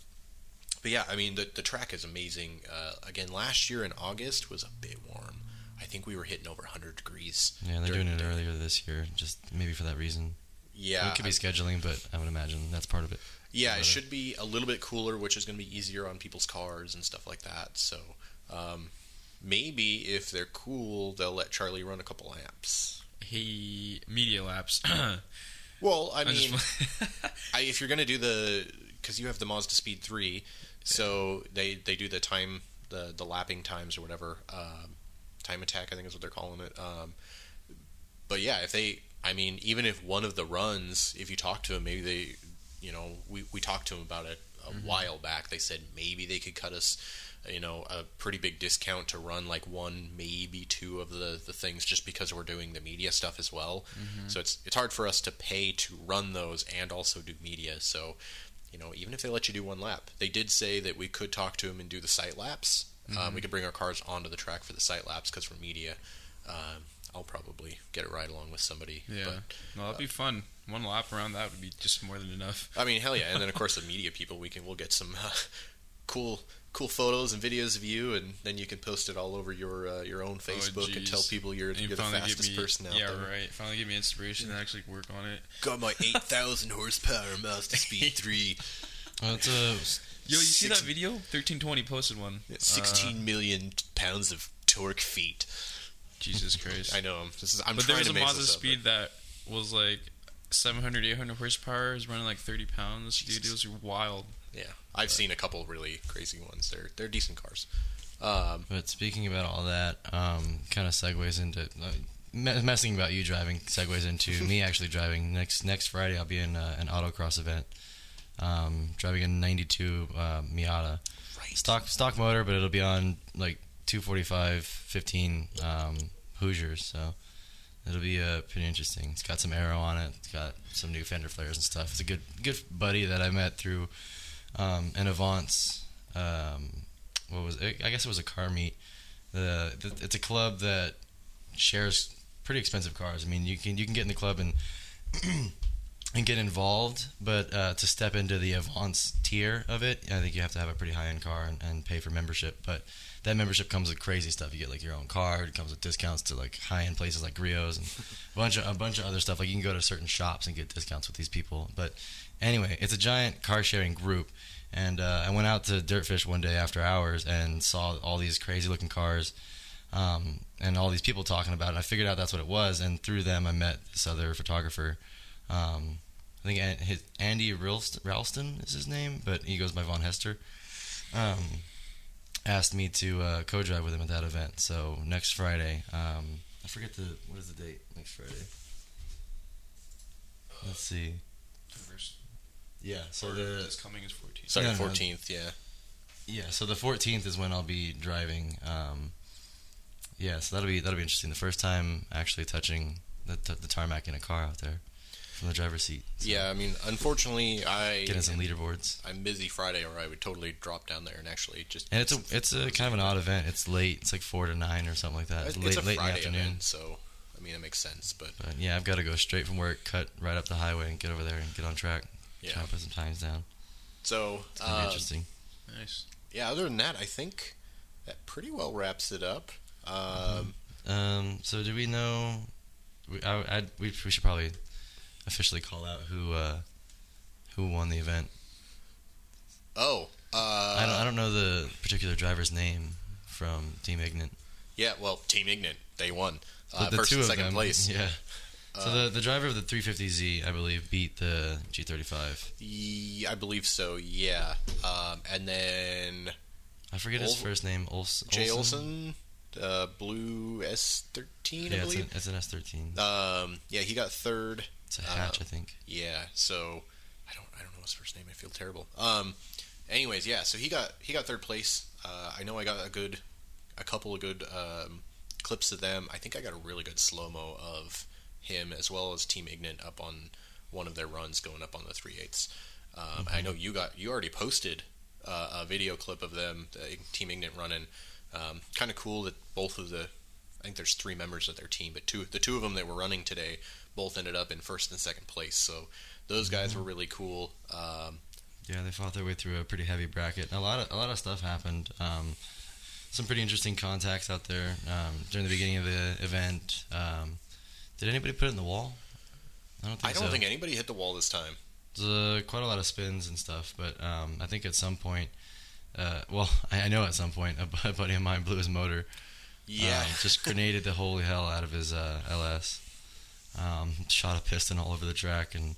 [SPEAKER 1] but yeah, I mean the the track is amazing. Uh, again, last year in August was a bit warm. I think we were hitting over 100 degrees.
[SPEAKER 3] Yeah, they're doing it earlier this year, just maybe for that reason.
[SPEAKER 1] Yeah,
[SPEAKER 3] it could be
[SPEAKER 1] I-
[SPEAKER 3] scheduling, but I would imagine that's part of it.
[SPEAKER 1] yeah, it should be a little bit cooler, which is going to be easier on people's cars and stuff like that. So um, maybe if they're cool, they'll let Charlie run a couple laps.
[SPEAKER 2] He media laps.
[SPEAKER 1] Well, I
[SPEAKER 2] I
[SPEAKER 1] mean,
[SPEAKER 2] just-
[SPEAKER 1] I, if you're going to do the because you have the Mazda Speed three, so they they do the time the the lapping times or whatever um, time attack I think is what they're calling it. Um, but yeah, if they, I mean, even if one of the runs, if you talk to them, maybe they, you know, we we talked to them about it a while back. They said maybe they could cut us. You know, a pretty big discount to run like one, maybe two of the, the things, just because we're doing the media stuff as well. So it's it's hard for us to pay to run those and also do media. So, you know, even if they let you do one lap, they did say that we could talk to them and do the site laps. Um, we could bring our cars onto the track for the site laps because for media, um, I'll probably get a ride along with somebody.
[SPEAKER 2] yeah,
[SPEAKER 1] But,
[SPEAKER 2] no, that'd be fun. One lap around that would be just more than enough.
[SPEAKER 1] I mean, hell yeah! And then of course the media people, we can we'll get some uh, cool cool photos and videos of you, and then you can post it all over your uh, your own Facebook and tell people you're,
[SPEAKER 2] And you
[SPEAKER 1] you're the fastest
[SPEAKER 2] me,
[SPEAKER 1] person out
[SPEAKER 2] yeah,
[SPEAKER 1] there.
[SPEAKER 2] right. Finally, give me inspiration to actually work on it.
[SPEAKER 1] Got my eight thousand horsepower Mazda Speed three.
[SPEAKER 3] Well, it's a
[SPEAKER 2] Yo, you see that video? Thirteen twenty posted one.
[SPEAKER 1] Yeah,
[SPEAKER 2] Uh,
[SPEAKER 1] 16 million pounds of torque feet.
[SPEAKER 2] Jesus Christ!
[SPEAKER 1] I know. This is. I'm
[SPEAKER 2] but
[SPEAKER 1] trying
[SPEAKER 2] there was
[SPEAKER 1] to
[SPEAKER 2] a
[SPEAKER 1] make
[SPEAKER 2] Mazda
[SPEAKER 1] up,
[SPEAKER 2] Speed that was like 700, 800 horsepower. Is running like 30 pounds. Dude,
[SPEAKER 1] Jesus.
[SPEAKER 2] it was wild.
[SPEAKER 1] Yeah, I've seen a couple really crazy ones. They're they're decent cars. Um,
[SPEAKER 3] But speaking about all that, um, kind of segues into uh, me- messing about you driving. Segues into me actually driving. Next next Friday, I'll be in uh, an autocross event. Um, driving a '92 uh, Miata,
[SPEAKER 1] right.
[SPEAKER 3] stock stock motor, but it'll be on like 245 15 um, Hoosiers. So it'll be uh, pretty interesting. It's got some aero on it. It's got some new fender flares and stuff. It's a good good buddy that I met through um, an Avance. Um, what was it? I guess it was a car meet. The, the it's a club that shares pretty expensive cars. I mean, you can you can get in the club and and get involved, but uh, to step into the Avance tier of it, I think you have to have a pretty high end car and, and pay for membership. But that membership comes with crazy stuff. You get like your own card. It comes with discounts to like high end places like Griot's and a bunch of a bunch of other stuff. Like you can go to certain shops and get discounts with these people. But anyway, it's a giant car sharing group. And uh, I went out to Dirtfish one day after hours and saw all these crazy looking cars um, and all these people talking about it. I figured out that's what it was, and through them, I met this other photographer. Um, I think his, Andy Ralston, Ralston is his name, but he goes by Von Hester. Um, asked me to uh, co-drive with him at that event. So next Friday, um, I forget the what is the date next Friday. Let's see. Yeah, so the
[SPEAKER 2] this coming is 14.
[SPEAKER 1] Sorry,
[SPEAKER 3] No, no.
[SPEAKER 1] 14th. Yeah.
[SPEAKER 3] Yeah, so the 14th is when I'll be driving. Um, yeah, so that'll be that'll be interesting. The first time actually touching the, t- the tarmac in a car out there from the driver's seat. So
[SPEAKER 1] Yeah. I mean, unfortunately, I
[SPEAKER 3] getting some leaderboards.
[SPEAKER 1] I'm busy Friday, or I would totally drop down there and actually just.
[SPEAKER 3] And it's a it's a kind of an odd event. It's late. It's like four to nine or something like that.
[SPEAKER 1] It's,
[SPEAKER 3] It's
[SPEAKER 1] it's
[SPEAKER 3] late
[SPEAKER 1] a
[SPEAKER 3] late in the
[SPEAKER 1] Friday
[SPEAKER 3] afternoon.
[SPEAKER 1] event, so I mean it makes sense. But
[SPEAKER 3] But yeah, I've got to go straight from work, cut right up the highway, and get over there and get on track.
[SPEAKER 1] yeah.
[SPEAKER 3] Try to put some times down.
[SPEAKER 1] So
[SPEAKER 3] It's gonna be
[SPEAKER 1] uh,
[SPEAKER 3] interesting.
[SPEAKER 2] Nice.
[SPEAKER 1] yeah. Other than that, I think that pretty well wraps it up. Um,
[SPEAKER 3] Um, so do we know? We, I, I, we, we should probably officially call out who uh, who won the event.
[SPEAKER 1] Oh, uh,
[SPEAKER 3] I don't I don't know the particular driver's name, from Team Ignat.
[SPEAKER 1] Yeah, well, Team Ignat, they won.
[SPEAKER 3] The-
[SPEAKER 1] Uh,
[SPEAKER 3] the
[SPEAKER 1] first
[SPEAKER 3] two
[SPEAKER 1] and second
[SPEAKER 3] them,
[SPEAKER 1] place.
[SPEAKER 3] Yeah. So
[SPEAKER 1] Uh,
[SPEAKER 3] the the driver of the 350Z, I believe, beat the G35.
[SPEAKER 1] Ye- I believe so. Yeah, um, and then
[SPEAKER 3] I forget his first name. Ols-
[SPEAKER 1] Jay Olson, uh, blue S thirteen, I
[SPEAKER 3] Yeah, it's
[SPEAKER 1] believe.
[SPEAKER 3] an, it's an S13.
[SPEAKER 1] Um, yeah, he got third.
[SPEAKER 3] It's a hatch,
[SPEAKER 1] uh,
[SPEAKER 3] I think.
[SPEAKER 1] Yeah, so I don't I don't know his first name. I feel terrible. Um, anyways, yeah, so he got he got third place. Uh, I know I got a good a couple of good um, clips of them. I think I got a really good slow mo of him as well as Team Ignat up on one of their runs going up on the three eighths. Um, I know you got you already posted uh, a video clip of them, the Team Ignat running. Um, kind of cool that both of the I think there's three members of their team, but two the two of them that were running today both ended up in first and second place. So those guys were really cool. Um,
[SPEAKER 3] Yeah, they fought their way through a pretty heavy bracket. A lot of a lot of stuff happened. Um, some pretty interesting contacts out there um, during the beginning of the event. Um, did anybody put it in the wall? I don't think
[SPEAKER 1] I don't
[SPEAKER 3] so.
[SPEAKER 1] think anybody hit the wall this time.
[SPEAKER 3] There's uh, quite a lot of spins and stuff, but um, I think at some point, uh, well, I, I know at some point a, a buddy of mine blew his motor.
[SPEAKER 1] Yeah,
[SPEAKER 3] um, just grenaded the holy hell out of his uh, LS. Um, shot a piston all over the track and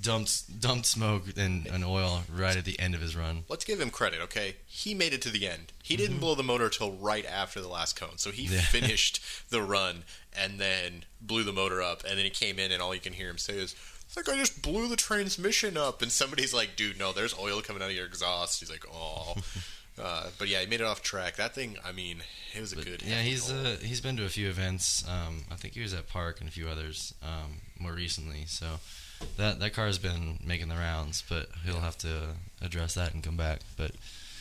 [SPEAKER 3] dumped dumped smoke and, and oil right at the end of his run.
[SPEAKER 1] let's give him credit. Okay, he made it to the end. He didn't blow the motor till right after the last cone, so he
[SPEAKER 3] Mm-hmm. Yeah.
[SPEAKER 1] finished the run and then blew the motor up. And then he came in, and all you can hear him say is. I think I just blew the transmission up, and somebody's like, "Dude, no, there's oil coming out of your exhaust." He's like, "Oh," uh, but yeah, he made it off track. That thing, I mean, it was a
[SPEAKER 3] But,
[SPEAKER 1] good.
[SPEAKER 3] yeah, he's uh, he's been to a few events. Um, I think he was at Park and a few others um, more recently. So that that car has been making the rounds, but he'll have to address that and come back. But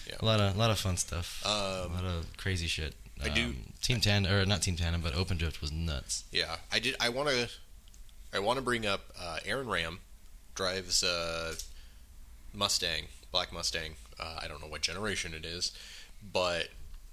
[SPEAKER 1] Yeah.
[SPEAKER 3] a lot of a lot of fun stuff.
[SPEAKER 1] Um,
[SPEAKER 3] a lot of crazy shit.
[SPEAKER 1] I do-
[SPEAKER 3] Um, Team Tan or not Team Tandem, but Open Drift was nuts.
[SPEAKER 1] Yeah, I did. I want to. I want to bring up uh, Aaron Ram drives uh, Mustang, black Mustang. Uh, I don't know what generation it is, but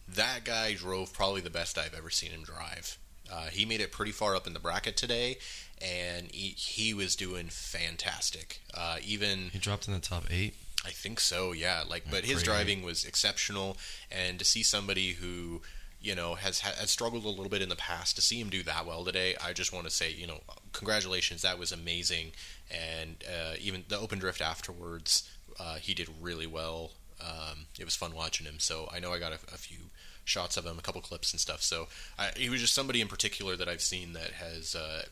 [SPEAKER 1] that guy drove probably the best I've ever seen him drive. Uh, he made it pretty far up in the bracket today, and he, he was doing fantastic. Uh, even
[SPEAKER 3] He dropped in the top eight.
[SPEAKER 1] I think so, yeah. Like,
[SPEAKER 3] Yeah,
[SPEAKER 1] but his driving was exceptional, and to see somebody who, you know, has has struggled a little bit in the past, to see him do that well today, I just want to say, you know, congratulations. That was amazing, and uh, even the open drift afterwards, uh, he did really well. Um, it was fun watching him. So I know I got a, a few shots of him, a couple clips and stuff. So I, he was just somebody in particular that I've seen that has uh,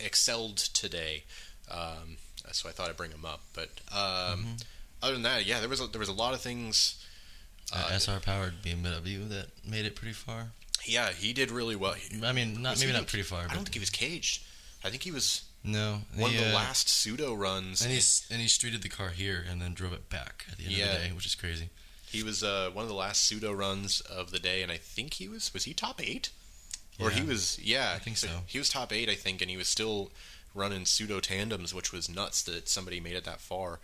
[SPEAKER 1] excelled today. Um, so I thought I'd bring him up, but. Um, other than that, yeah, there was a, there was a lot of things.
[SPEAKER 3] Uh,
[SPEAKER 1] Uh,
[SPEAKER 3] SR powered BMW that made it pretty far.
[SPEAKER 1] yeah, he did really well. He-
[SPEAKER 3] I mean, not maybe
[SPEAKER 1] he-
[SPEAKER 3] not pretty far.
[SPEAKER 1] I don't think he was caged. I think he was
[SPEAKER 3] no.
[SPEAKER 1] one
[SPEAKER 3] he,
[SPEAKER 1] of the
[SPEAKER 3] uh,
[SPEAKER 1] last pseudo runs.
[SPEAKER 3] And he's and he streeted the car here and then drove it back at the end
[SPEAKER 1] Yeah.
[SPEAKER 3] of the day, which is crazy.
[SPEAKER 1] He was uh, one of the last pseudo runs of the day, and I think he was was he top eight, or he was yeah,
[SPEAKER 3] I think so.
[SPEAKER 1] He was top eight, I think, and he was still running pseudo tandems, which was nuts that somebody made it that far.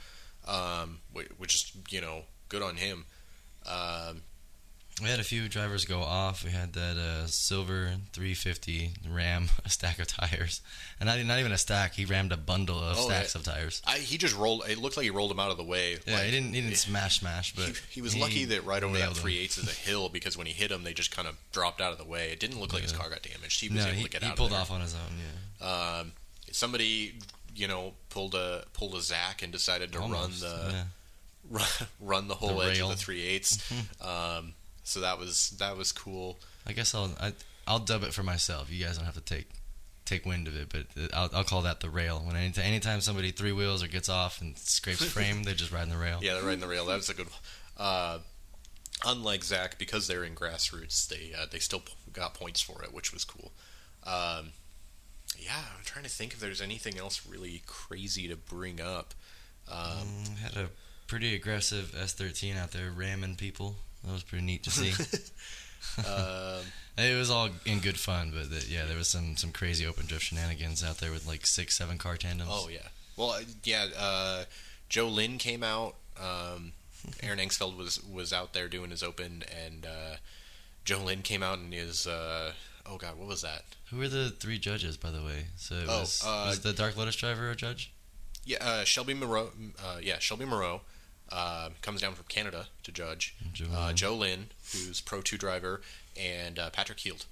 [SPEAKER 1] Um, which is you know good on him. Um,
[SPEAKER 3] We had a few drivers go off. We had that uh, silver 350 ram a stack of tires, and not, not even a stack. He rammed a bundle of
[SPEAKER 1] Oh,
[SPEAKER 3] stacks of tires.
[SPEAKER 1] I, he just rolled. It looked like he rolled him out of the way.
[SPEAKER 3] Yeah,
[SPEAKER 1] like,
[SPEAKER 3] he didn't he didn't smash smash, but
[SPEAKER 1] he, he was lucky that right over that three eighths of the hill because when he hit him, they just kind of dropped out of the way. It didn't look like his car got damaged. He was
[SPEAKER 3] No,
[SPEAKER 1] able
[SPEAKER 3] he,
[SPEAKER 1] to get
[SPEAKER 3] he
[SPEAKER 1] out.
[SPEAKER 3] pulled
[SPEAKER 1] of
[SPEAKER 3] off on his own. Yeah,
[SPEAKER 1] Um, somebody, you know, pulled a pulled a Zach and decided to
[SPEAKER 3] Almost,
[SPEAKER 1] run the
[SPEAKER 3] yeah.
[SPEAKER 1] run, run the whole
[SPEAKER 3] The
[SPEAKER 1] edge
[SPEAKER 3] rail.
[SPEAKER 1] of the three eighths. um, so that was that was cool.
[SPEAKER 3] I guess I'll I, I'll dub it for myself. You guys don't have to take take wind of it, but I'll, I'll call that the rail. When anytime, anytime somebody three wheels or gets off and scrapes frame, they're just riding the rail.
[SPEAKER 1] Yeah, they're in the rail. That was a good one. Uh, unlike Zach, because they're in grassroots, they uh, they still got points for it, which was cool. Um, yeah, I'm trying to think if there's anything else really crazy to bring up. Um,
[SPEAKER 3] Mm, had a pretty aggressive S13 out there ramming people. That was pretty neat to see.
[SPEAKER 1] um,
[SPEAKER 3] it was all in good fun, but the, yeah, there was some some crazy open drift shenanigans out there with like six, seven car tandems.
[SPEAKER 1] oh yeah, well uh, yeah. Uh, Joe Lynn came out. Um, Aaron Engsfeld was was out there doing his open, and uh, Joe Lynn came out and his uh, oh god, what was that?
[SPEAKER 3] Who were the three judges, by the way? So it
[SPEAKER 1] Oh,
[SPEAKER 3] was,
[SPEAKER 1] uh,
[SPEAKER 3] was the Dark Lotus driver a judge?
[SPEAKER 1] Yeah, uh, Shelby Moreau. Uh, yeah, Shelby Moreau. Uh, comes down from Canada to judge.
[SPEAKER 3] Joe
[SPEAKER 1] Uh,
[SPEAKER 3] Lynn.
[SPEAKER 1] Joe Lynn, who's Pro 2 driver, and uh, Patrick Heald.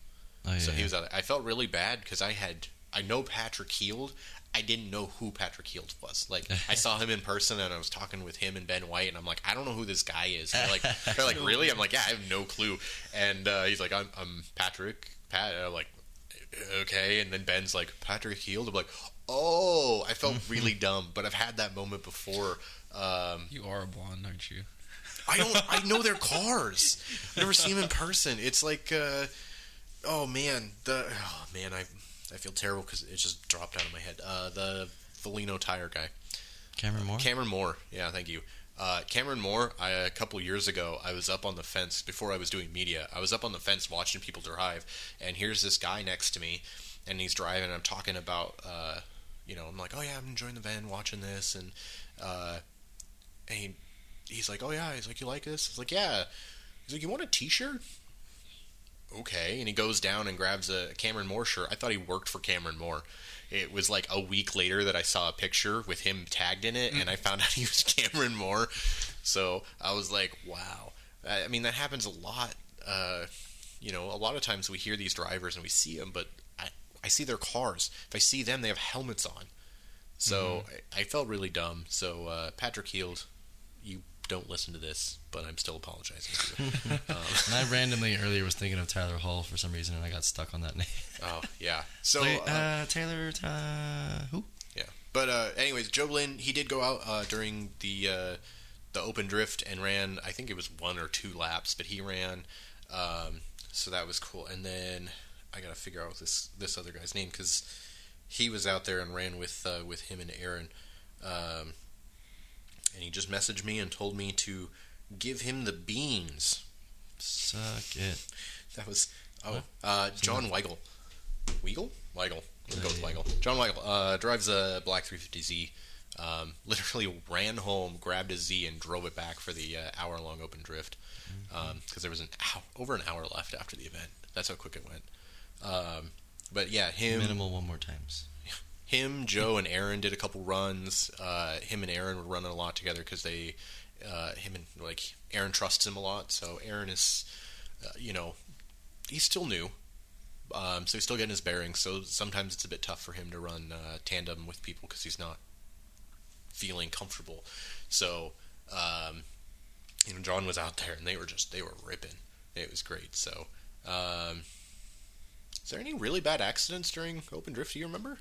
[SPEAKER 3] Oh, yeah,
[SPEAKER 1] so he was out. I felt really bad because I had I know Patrick Heald. I didn't know who Patrick Heald was. Like I saw him in person and I was talking with him and Ben White and I'm like, I don't know who this guy is. And they're like, they're like, really? I'm like, yeah, I have no clue. And uh, he's like, I'm, I'm Patrick. Pat. And I'm like, okay. And then Ben's like, Patrick Heald. I'm like, oh, I felt really dumb, but I've had that moment before. Um,
[SPEAKER 2] You are a blonde, aren't you?
[SPEAKER 1] I don't. I know their cars. I've never seen them in person. It's like, uh, oh man, the oh man, I I feel terrible because it just dropped out of my head. Uh, the Vallino tire guy,
[SPEAKER 3] Cameron Moore.
[SPEAKER 1] Cameron Moore. Yeah, thank you. Uh, Cameron Moore. I, a couple years ago, I was up on the fence before I was doing media. I was up on the fence watching people drive, and here's this guy next to me, and he's driving. And I'm talking about, uh, you know, I'm like, oh yeah, I'm enjoying the van, watching this, and uh, and he, he's like, oh yeah, he's like, you like this? I was like, yeah. He's like, you want a T-shirt? Okay, and he goes down and grabs a Cameron Moore shirt. I thought he worked for Cameron Moore. It was like a week later that I saw a picture with him tagged in it, and I found out he was Cameron Moore. So I was like, wow. I I mean, that happens a lot. Uh, you know, a lot of times we hear these drivers and we see them, but I, see their cars. If I see them, they have helmets on. So I, I felt really dumb. So uh, Patrick Heald, you don't listen to this, but I'm still apologizing to you. um,
[SPEAKER 3] And I randomly earlier was thinking of Tyler Hall for some reason, and I got stuck on that name.
[SPEAKER 1] oh yeah. So
[SPEAKER 3] Wait,
[SPEAKER 1] uh,
[SPEAKER 3] uh, Taylor, uh, who?
[SPEAKER 1] Yeah, but uh, anyways, Joe Lynn he did go out uh, during the uh, the open drift and ran. I think it was one or two laps, but he ran. Um, so that was cool. And then I gotta figure out this this other guy's name because he was out there and ran with uh, with him and Aaron. Um, and he just messaged me and told me to give him the beans.
[SPEAKER 3] Suck it.
[SPEAKER 1] That was oh uh, John Weigel. Weigel? Weigel. We'll go with. Weigel. John Weigel uh, drives a black 350Z. Um, literally ran home, grabbed a Z, and drove it back for the uh, hour-long open drift because there was an hour, over an hour left after the event. That's how quick it went. Um, but yeah, him,
[SPEAKER 3] Minimal one more times.
[SPEAKER 1] him, Joe, and Aaron did a couple runs. Uh, him and Aaron were running a lot together because they, uh, him and like Aaron trusts him a lot. So Aaron is, uh, you know, he's still new, um, so he's still getting his bearings. So sometimes it's a bit tough for him to run uh, tandem with people because he's not feeling comfortable. So, um, you know, John was out there and they were just they were ripping. It was great. So, um, is there any really bad accidents during open drift? Do you remember?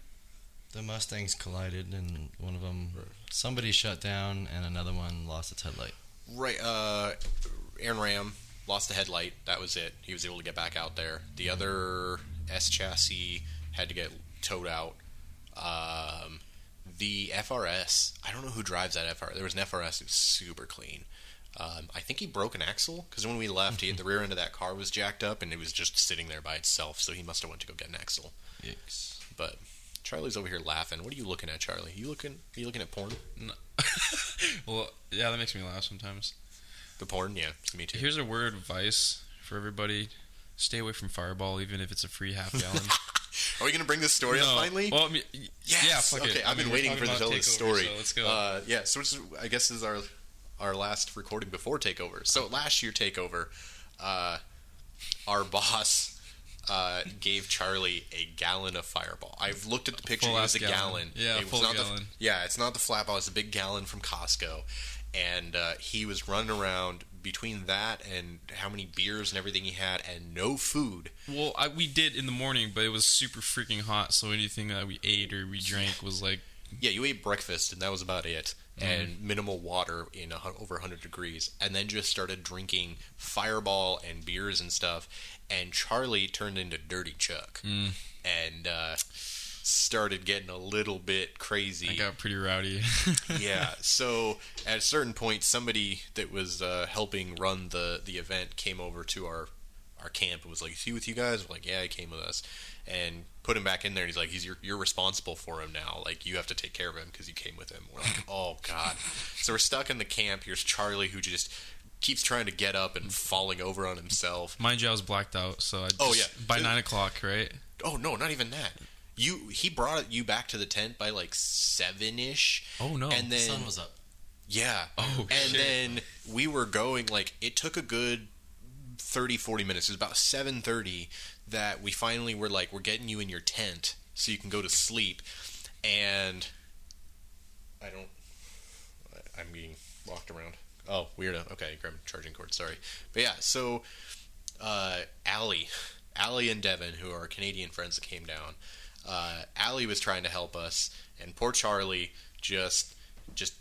[SPEAKER 3] The Mustangs collided, and one of them, somebody shut down, and another one lost its headlight.
[SPEAKER 1] Right. Uh, Aaron Ram lost the headlight. That was it. He was able to get back out there. The other S chassis had to get towed out. Um, the FRS. I don't know who drives that FRS. There was an FRS that was super clean. Um, I think he broke an axle because when we left, he, the rear end of that car was jacked up and it was just sitting there by itself. So he must have went to go get an axle.
[SPEAKER 3] Yikes.
[SPEAKER 1] But Charlie's over here laughing. What are you looking at, Charlie? You looking? Are you looking at porn? No.
[SPEAKER 2] well, yeah, that makes me laugh sometimes.
[SPEAKER 1] The porn? Yeah, me too.
[SPEAKER 2] Here's a word of advice for everybody: stay away from Fireball, even if it's a free half gallon.
[SPEAKER 1] Are we gonna bring this story up finally?
[SPEAKER 2] Well, I mean,
[SPEAKER 1] Yes.
[SPEAKER 2] yeah, fuck
[SPEAKER 1] okay,
[SPEAKER 2] it. I
[SPEAKER 1] I've
[SPEAKER 2] mean,
[SPEAKER 1] been waiting for to tell this story.
[SPEAKER 2] So let's go.
[SPEAKER 1] Uh, yeah, so is, I guess this is our our last recording before takeover. So last year takeover, uh, our boss uh, gave Charlie a gallon of Fireball. I've looked at the picture.
[SPEAKER 2] Full
[SPEAKER 1] it was a
[SPEAKER 2] gallon.
[SPEAKER 1] gallon.
[SPEAKER 2] Yeah,
[SPEAKER 1] it was
[SPEAKER 2] full
[SPEAKER 1] not the-
[SPEAKER 2] gallon.
[SPEAKER 1] yeah, it's not the flat bottle. It's a big gallon from Costco, and uh, he was running around between that and how many beers and everything he had, and no food.
[SPEAKER 2] well, I, we did in the morning, but it was super freaking hot. So anything that we ate or we drank was like
[SPEAKER 1] Yeah, you ate breakfast and that was about it. And minimal water in a, over 100 degrees, and then just started drinking Fireball and beers and stuff. And Charlie turned into Dirty Chuck,
[SPEAKER 2] Mm.
[SPEAKER 1] and uh, started getting a little bit crazy.
[SPEAKER 2] I got pretty rowdy.
[SPEAKER 1] yeah. So at a certain point, somebody that was uh, helping run the the event came over to our our camp and was like, "Is he with you guys?" We're like, "Yeah, he came with us." And put him back in there. And he's like, "He's you're, you're responsible for him now. Like you have to take care of him because you came with him." We're like, "Oh God!" so we're stuck in the camp. Here's Charlie who just keeps trying to get up and falling over on himself.
[SPEAKER 2] Mind you, I was blacked out. So I oh, just,
[SPEAKER 1] Oh, yeah.
[SPEAKER 2] by nine o'clock, right?
[SPEAKER 1] Oh no, not even that. You he brought you back to the tent by like seven ish.
[SPEAKER 2] Oh no.
[SPEAKER 1] And then The
[SPEAKER 3] sun was up.
[SPEAKER 1] Yeah.
[SPEAKER 2] Oh,
[SPEAKER 1] and
[SPEAKER 2] shit.
[SPEAKER 1] then we were going like it took a good 30 40 minutes. It was about 7:30 that we finally were like we're getting you in your tent so you can go to sleep and I don't I'm being walked around. Oh, weirdo. Okay, grab charging cord, sorry. But yeah, so uh Allie, Allie and Devin who are Canadian friends that came down. Uh Allie was trying to help us and poor Charlie just just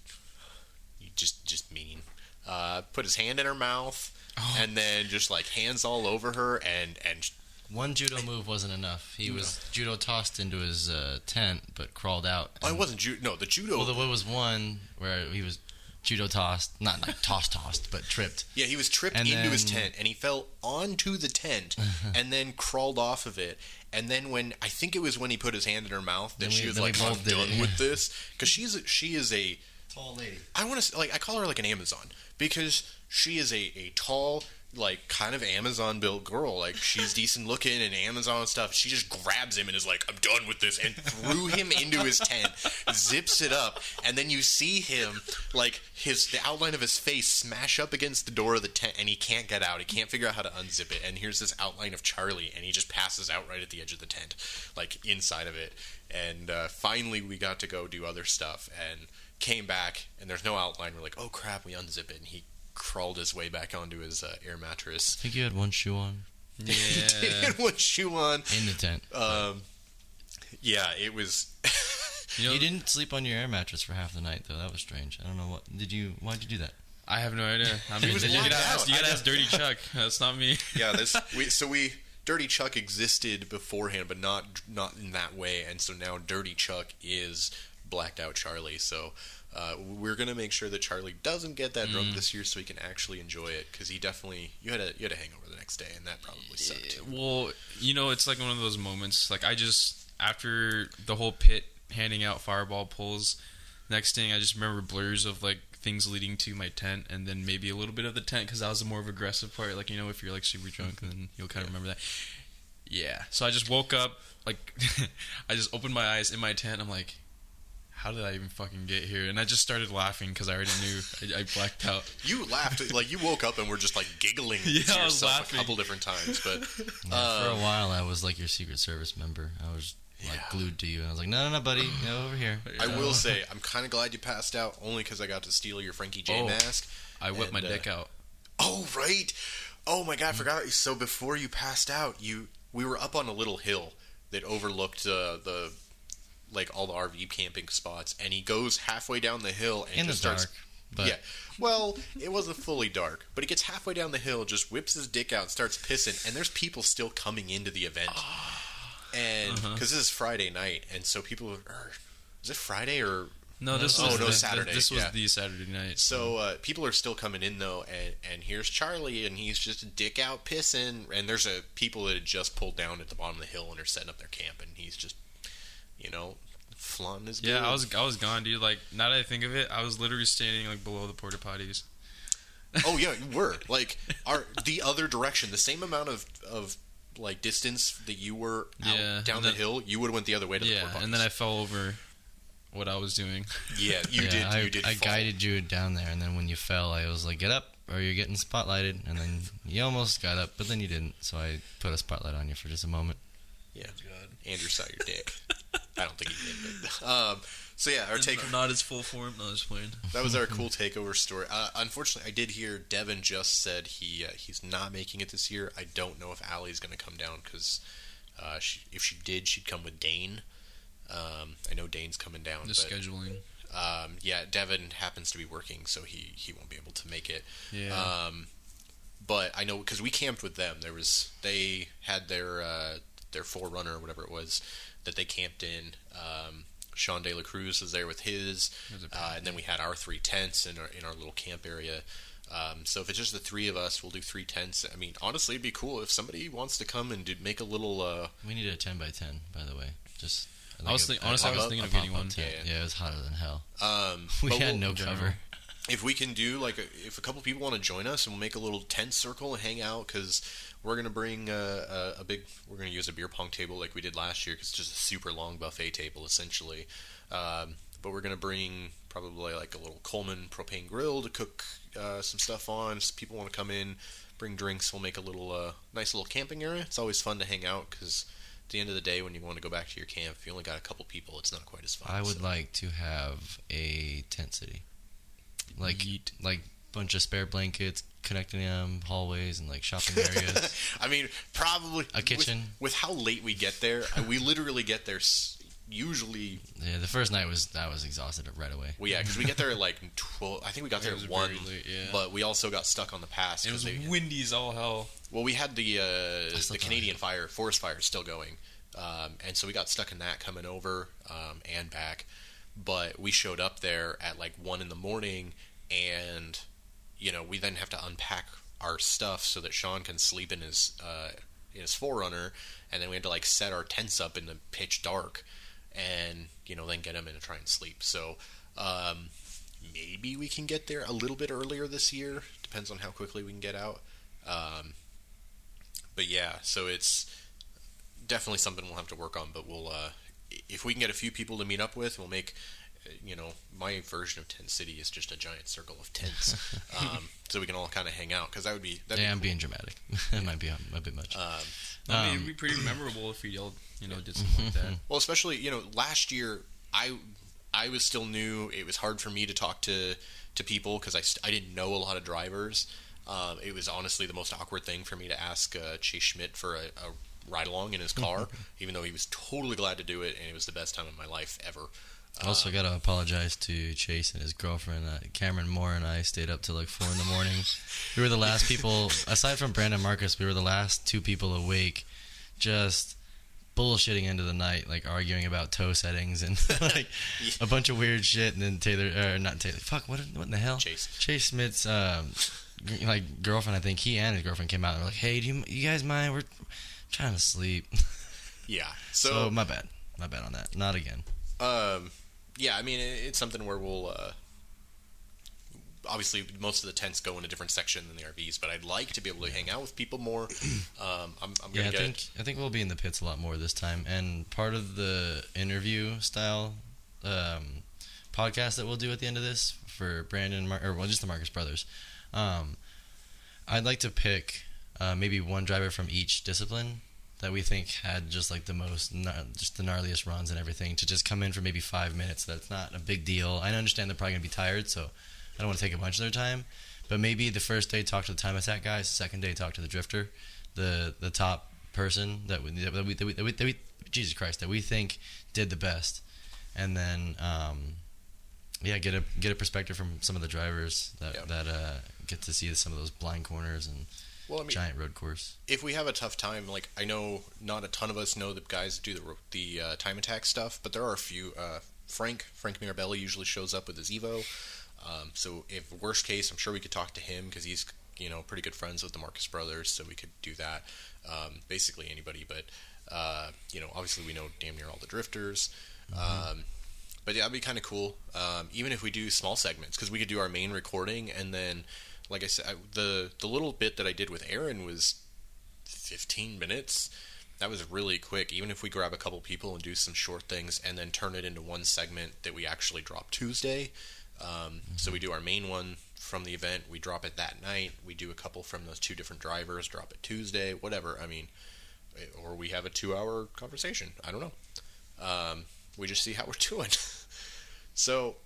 [SPEAKER 1] just just mean. Uh, put his hand in her mouth,
[SPEAKER 2] Oh.
[SPEAKER 1] and then just like hands all over her, and and
[SPEAKER 3] One judo move wasn't enough. He was judo tossed into his uh, tent, but crawled out.
[SPEAKER 1] oh, it wasn't judo. no the judo.
[SPEAKER 3] Well, there was one where he was judo tossed, not like tossed, tossed, but tripped.
[SPEAKER 1] yeah, he was tripped
[SPEAKER 3] and
[SPEAKER 1] into his
[SPEAKER 3] then-
[SPEAKER 1] tent, and he fell onto the tent, and then crawled off of it. And then when I think it was when he put his hand in her mouth that
[SPEAKER 3] Then
[SPEAKER 1] she was
[SPEAKER 3] then we
[SPEAKER 1] like, "I'm
[SPEAKER 3] both did
[SPEAKER 1] done
[SPEAKER 3] it."
[SPEAKER 1] with this," because she's a, she is a
[SPEAKER 3] Tall lady.
[SPEAKER 1] I want to like I call her like an Amazon because she is a, a tall like kind of Amazon built girl. Like she's decent looking and Amazon stuff. She just grabs him and is like I'm done with this and threw him into his tent zips it up and then you see him like his the outline of his face smash up against the door of the tent and he can't get out. He can't figure out how to unzip it. And here's this outline of Charlie and he just passes out right at the edge of the tent like inside of it. And uh, finally we got to go do other stuff and came back and there's no outline. We're like, oh crap, we unzip it, and he crawled his way back onto his uh, air mattress.
[SPEAKER 3] I think you had one shoe on
[SPEAKER 2] Yeah.
[SPEAKER 1] he had one shoe on.
[SPEAKER 3] in the tent.
[SPEAKER 1] Um, yeah, it was.
[SPEAKER 2] You know,
[SPEAKER 3] you didn't sleep on your air mattress for half the night, though. That was strange. I don't know what. Did you? Why'd you do that?
[SPEAKER 2] I have no idea. I mean,
[SPEAKER 1] was
[SPEAKER 2] you
[SPEAKER 1] locked
[SPEAKER 2] gotta, ask,
[SPEAKER 1] out.
[SPEAKER 2] you gotta ask Dirty Chuck. That's not me.
[SPEAKER 1] yeah, this we so we Dirty Chuck existed beforehand, but not not in that way, and so now Dirty Chuck is blacked out Charlie. So. Uh, we're gonna make sure that Charlie doesn't get that drunk this year, so he can actually enjoy it. Because he definitely you had a you had a hangover the next day, and that probably sucked.
[SPEAKER 2] Well, you know, it's like one of those moments. Like I just after the whole pit handing out fireball pulls, next thing I just remember blurs of like things leading to my tent, and then maybe a little bit of the tent because that was the more of aggressive part. Like you know, if you're like super drunk, then you'll kind of remember that. Yeah. So I just woke up like I just opened my eyes in my tent. I'm like. How did I even fucking get here? And I just started laughing because I already knew I, I blacked out.
[SPEAKER 1] You laughed like you woke up and were just like giggling
[SPEAKER 2] Yeah,
[SPEAKER 1] to
[SPEAKER 2] I was
[SPEAKER 1] yourself
[SPEAKER 2] laughing.
[SPEAKER 1] a couple different times, but
[SPEAKER 3] Yeah,
[SPEAKER 1] Uh,
[SPEAKER 3] for a while, I was like your Secret Service member. I was like
[SPEAKER 1] Yeah.
[SPEAKER 3] glued to you. I was like, no, no, no, buddy, go over here.
[SPEAKER 1] I will say I'm kind of glad you passed out only because I got to steal your Frankie J
[SPEAKER 2] Oh.
[SPEAKER 1] mask.
[SPEAKER 2] I whipped my
[SPEAKER 1] And, uh,
[SPEAKER 2] dick out.
[SPEAKER 1] Oh right. Oh my god, I forgot. So before you passed out, you we were up on a little hill that overlooked uh, the like all the RV camping spots, and he goes halfway down the hill and
[SPEAKER 3] In
[SPEAKER 1] just starts.
[SPEAKER 3] dark, but
[SPEAKER 1] yeah, well, it wasn't fully dark, but he gets halfway down the hill, just whips his dick out, starts pissing, and there's people still coming into the event, and because
[SPEAKER 2] Uh-huh.
[SPEAKER 1] this is Friday night, and so people are. Is it Friday or
[SPEAKER 2] No, this
[SPEAKER 3] Oh,
[SPEAKER 2] was
[SPEAKER 1] no,
[SPEAKER 2] the,
[SPEAKER 1] Saturday,
[SPEAKER 2] This was
[SPEAKER 1] yeah.
[SPEAKER 2] the Saturday night.
[SPEAKER 1] So uh, people are still coming in though, and and here's Charlie, and he's just dick out pissing, and there's a people that had just pulled down at the bottom of the hill and are setting up their camp, and he's just, you know, flaunting his.
[SPEAKER 2] Yeah, I was I was gone, dude. Like now that I think of it, I was literally standing like below the porta potties.
[SPEAKER 1] Oh yeah, you were like our the other direction, the same amount of of like distance that you were out
[SPEAKER 2] Yeah,
[SPEAKER 1] down
[SPEAKER 2] and
[SPEAKER 1] the
[SPEAKER 2] then-
[SPEAKER 1] hill, you would have went the other way to the
[SPEAKER 2] Yeah,
[SPEAKER 1] porta
[SPEAKER 2] and then I fell over what I was doing.
[SPEAKER 1] yeah, you
[SPEAKER 3] yeah,
[SPEAKER 1] did.
[SPEAKER 3] I,
[SPEAKER 1] you did.
[SPEAKER 3] I
[SPEAKER 1] fall.
[SPEAKER 3] guided you down there, and then when you fell, I was like, get up, or you're getting spotlighted. And then you almost got up, but then you didn't. So I put a spotlight on you for just a moment.
[SPEAKER 1] Yeah, Andrew saw your dick. I don't think he did, but um. So yeah, our take
[SPEAKER 2] not his full form. No, just playing.
[SPEAKER 1] That was our cool takeover story. Uh, unfortunately, I did hear Devin just said he uh, he's not making it this year. I don't know if Allie's going to come down because uh, she, if she did, she'd come with Dane. Um, I know Dane's coming down,
[SPEAKER 2] The
[SPEAKER 1] but
[SPEAKER 2] scheduling.
[SPEAKER 1] um, yeah, Devin happens to be working, so he he won't be able to make it.
[SPEAKER 2] Yeah.
[SPEAKER 1] Um, but I know because we camped with them. There was they had their uh, their 4Runner or whatever it was that they camped in. Um, Sean De La Cruz was there with his, uh, and then we had our three tents in our in our little camp area. Um, so if it's just the three of us, we'll do three tents. I mean, honestly, it'd be cool if somebody wants to come and do, make a little. Uh,
[SPEAKER 3] We need a 10 by 10, by the way. Just.
[SPEAKER 2] I was
[SPEAKER 3] a-
[SPEAKER 2] think- honestly, I was thinking of getting one.
[SPEAKER 3] tent.
[SPEAKER 1] Yeah.
[SPEAKER 3] Yeah, it was hotter than hell.
[SPEAKER 1] um,
[SPEAKER 3] We had
[SPEAKER 1] we'll-
[SPEAKER 3] no cover.
[SPEAKER 1] If we can do like a, if a couple people want to join us and we'll make a little tent circle and hang out because we're gonna bring uh, a, a big we're gonna use a beer pong table like we did last year because it's just a super long buffet table essentially um, but we're gonna bring probably like a little Coleman propane grill to cook uh, some stuff on. So people want to come in, bring drinks. We'll make a little uh, nice little camping area. It's always fun to hang out because at the end of the day, when you want to go back to your camp, if you only got a couple people, it's not quite as fun.
[SPEAKER 3] I would
[SPEAKER 1] so.
[SPEAKER 3] like to have a tent city, like
[SPEAKER 2] Yeet.
[SPEAKER 3] like bunch of spare blankets connecting them hallways and like shopping areas.
[SPEAKER 1] I mean, probably
[SPEAKER 3] A kitchen.
[SPEAKER 1] With, with how late we get there, we literally get there s- usually.
[SPEAKER 3] yeah, the first night was I was exhausted right away.
[SPEAKER 1] Well, yeah, because we get there at like twelve. I think we got there at one,
[SPEAKER 2] late, yeah.
[SPEAKER 1] but we also got stuck on the pass.
[SPEAKER 2] It was
[SPEAKER 1] they-
[SPEAKER 2] windy as all hell.
[SPEAKER 1] well, we had the uh, the
[SPEAKER 3] thought
[SPEAKER 1] Canadian fire, forest fire, still going, um, and so we got stuck in that coming over um, and back. But we showed up there at like one in the morning, and you know we then have to unpack our stuff so that Sean can sleep in his uh, in his 4Runner, and then we had to like set our tents up in the pitch dark, and you know then get him in to try and sleep. So um, maybe we can get there a little bit earlier this year. Depends on how quickly we can get out. Um, but yeah, so it's definitely something we'll have to work on. But we'll, uh, if we can get a few people to meet up with, we'll make, uh, you know, my version of Tent City is just a giant circle of tents, um, so we can all kind of hang out. Because that would be, that'd
[SPEAKER 3] yeah,
[SPEAKER 1] be
[SPEAKER 3] I'm
[SPEAKER 1] cool.
[SPEAKER 3] being dramatic. it might be a, a bit much.
[SPEAKER 1] Um,
[SPEAKER 2] I mean,
[SPEAKER 3] Um,
[SPEAKER 2] it'd be pretty memorable if we yelled, you know, did something like that.
[SPEAKER 1] Well, especially you know, last year I I was still new. It was hard for me to talk to to people because I st- I didn't know a lot of drivers. Um, it was honestly the most awkward thing for me to ask uh, Chase Schmidt for a, a ride along in his car, even though he was totally glad to do it, and it was the best time of my life ever.
[SPEAKER 3] I also, got to apologize to Chase and his girlfriend. Uh, Cameron Moore and I stayed up till like four in the morning. we were the last people, aside from Brandon Marcus, we were the last two people awake, just bullshitting into the night, like arguing about toe settings and like a bunch of weird shit. And then Taylor, or not Taylor, fuck, what, what in the hell?
[SPEAKER 1] Chase.
[SPEAKER 3] Chase Smith's um, like girlfriend, I think he and his girlfriend came out and were like, "Hey, do you, you guys mind? We're trying to sleep."
[SPEAKER 1] Yeah.
[SPEAKER 3] So,
[SPEAKER 1] So,
[SPEAKER 3] my bad, my bad on that. Not again.
[SPEAKER 1] um, yeah, I mean, it, it's something where we'll. Uh, Obviously, most of the tents go in a different section than the RVs, but I'd like to be able to hang out with people more. Um, I'm, I'm
[SPEAKER 3] Yeah,
[SPEAKER 1] gonna
[SPEAKER 3] I
[SPEAKER 1] get
[SPEAKER 3] think I think we'll be in the pits a lot more this time. And part of the interview style um, podcast that we'll do at the end of this for Brandon Mar- or well, just the Marcus brothers, um, I'd like to pick uh, maybe one driver from each discipline that we think had just like the most just the gnarliest runs and everything to just come in for maybe five minutes. That's not a big deal. I understand they're probably gonna be tired, so I don't want to take a bunch of their time. But maybe the first day talk to the time attack guys, second day talk to the drifter, the the top person that we that we, that we, that we, that we Jesus Christ that we think did the best, and then um, yeah, get a get a perspective from some of the drivers that
[SPEAKER 1] Yeah.
[SPEAKER 3] that uh, get to see some of those blind corners and
[SPEAKER 1] well, I mean,
[SPEAKER 3] giant road course.
[SPEAKER 1] if we have a tough time, like I know not a ton of us know the guys that do the the uh, time attack stuff, but there are a few. Uh, Frank Frank Mirabelli usually shows up with his Evo. Um, so if worst case, I'm sure we could talk to him because he's you know pretty good friends with the Marcus brothers, so we could do that. Um, basically anybody, but uh, you know obviously we know damn near all the drifters. Um, but yeah, that'd be kind of cool. Um, even if we do small segments, because we could do our main recording and then, like I said, I, the the little bit that I did with Aaron was 15 minutes. That was really quick. Even if we grab a couple people and do some short things and then turn it into one segment that we actually drop Tuesday. Um, So we do our main one from the event. We drop it that night. We do a couple from those two different drivers. Drop it Tuesday. Whatever. I mean, eh, or we have a two-hour conversation. I don't know. Um, we just see how we're doing. so,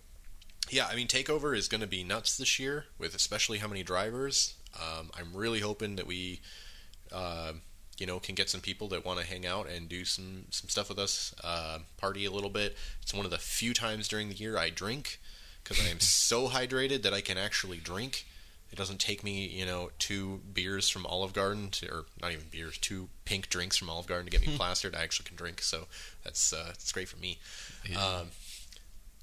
[SPEAKER 1] yeah, I mean, Takeover is going to be nuts this year, with especially how many drivers. Um, I'm really hoping that we, uh, you know, can get some people that want to hang out and do some some stuff with us, uh, party a little bit. It's one of the few times during the year I drink because I am so hydrated that I can actually drink. It doesn't take me, you know, two beers from Olive Garden to, or not even beers, two pink drinks from Olive Garden to get me plastered. I actually can drink, so that's uh, that's great for me. Um,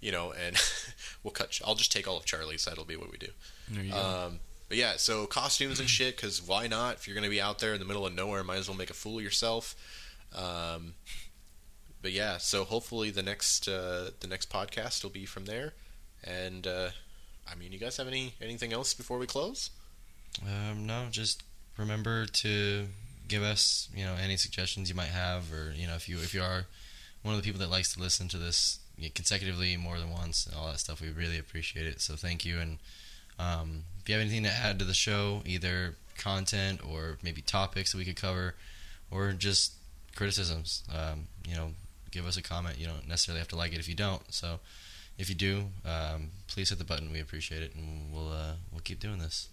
[SPEAKER 1] you know, and we'll cut. I'll just take all of Charlie's. That'll be what we do.
[SPEAKER 2] There you go.
[SPEAKER 1] Um, but yeah, so costumes and shit. Because why not? If you're gonna be out there in the middle of nowhere, might as well make a fool of yourself. Um, but yeah, so hopefully the next uh, the next podcast will be from there. And uh, I mean, you guys have any anything else before we close?
[SPEAKER 3] Um, no, just remember to give us, you know, any suggestions you might have, or you know, if you if you are one of the people that likes to listen to this consecutively more than once and all that stuff. We really appreciate it. So thank you. And um, if you have anything to add to the show, either content or maybe topics that we could cover, or just criticisms, um, you know, give us a comment. You don't necessarily have to like it if you don't. So if you do, um, please hit the button. We appreciate it, and we'll uh, we'll keep doing this.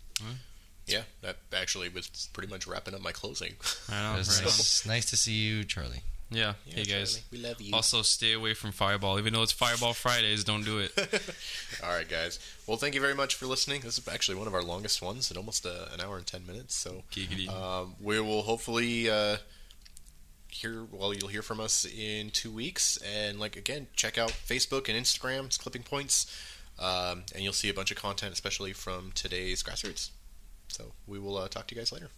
[SPEAKER 1] Yeah, that actually was pretty much wrapping up my closing.
[SPEAKER 2] I know,
[SPEAKER 3] It was
[SPEAKER 2] right?
[SPEAKER 3] nice, nice to see you, Charlie.
[SPEAKER 1] Yeah.
[SPEAKER 2] Hey guys.
[SPEAKER 1] Charlie, we love you.
[SPEAKER 2] Also, stay away from Fireball. Even though it's Fireball Fridays, don't do it.
[SPEAKER 1] All right, guys. Well, thank you very much for listening. This is actually one of our longest ones at almost uh, an hour and ten minutes. So
[SPEAKER 2] Giggity.
[SPEAKER 1] um, we will hopefully uh, hear. Well, you'll hear from us in two weeks. And like again, check out Facebook and Instagram. It's Clipping Points, um, and you'll see a bunch of content, especially from today's grassroots. So we will uh, talk to you guys later.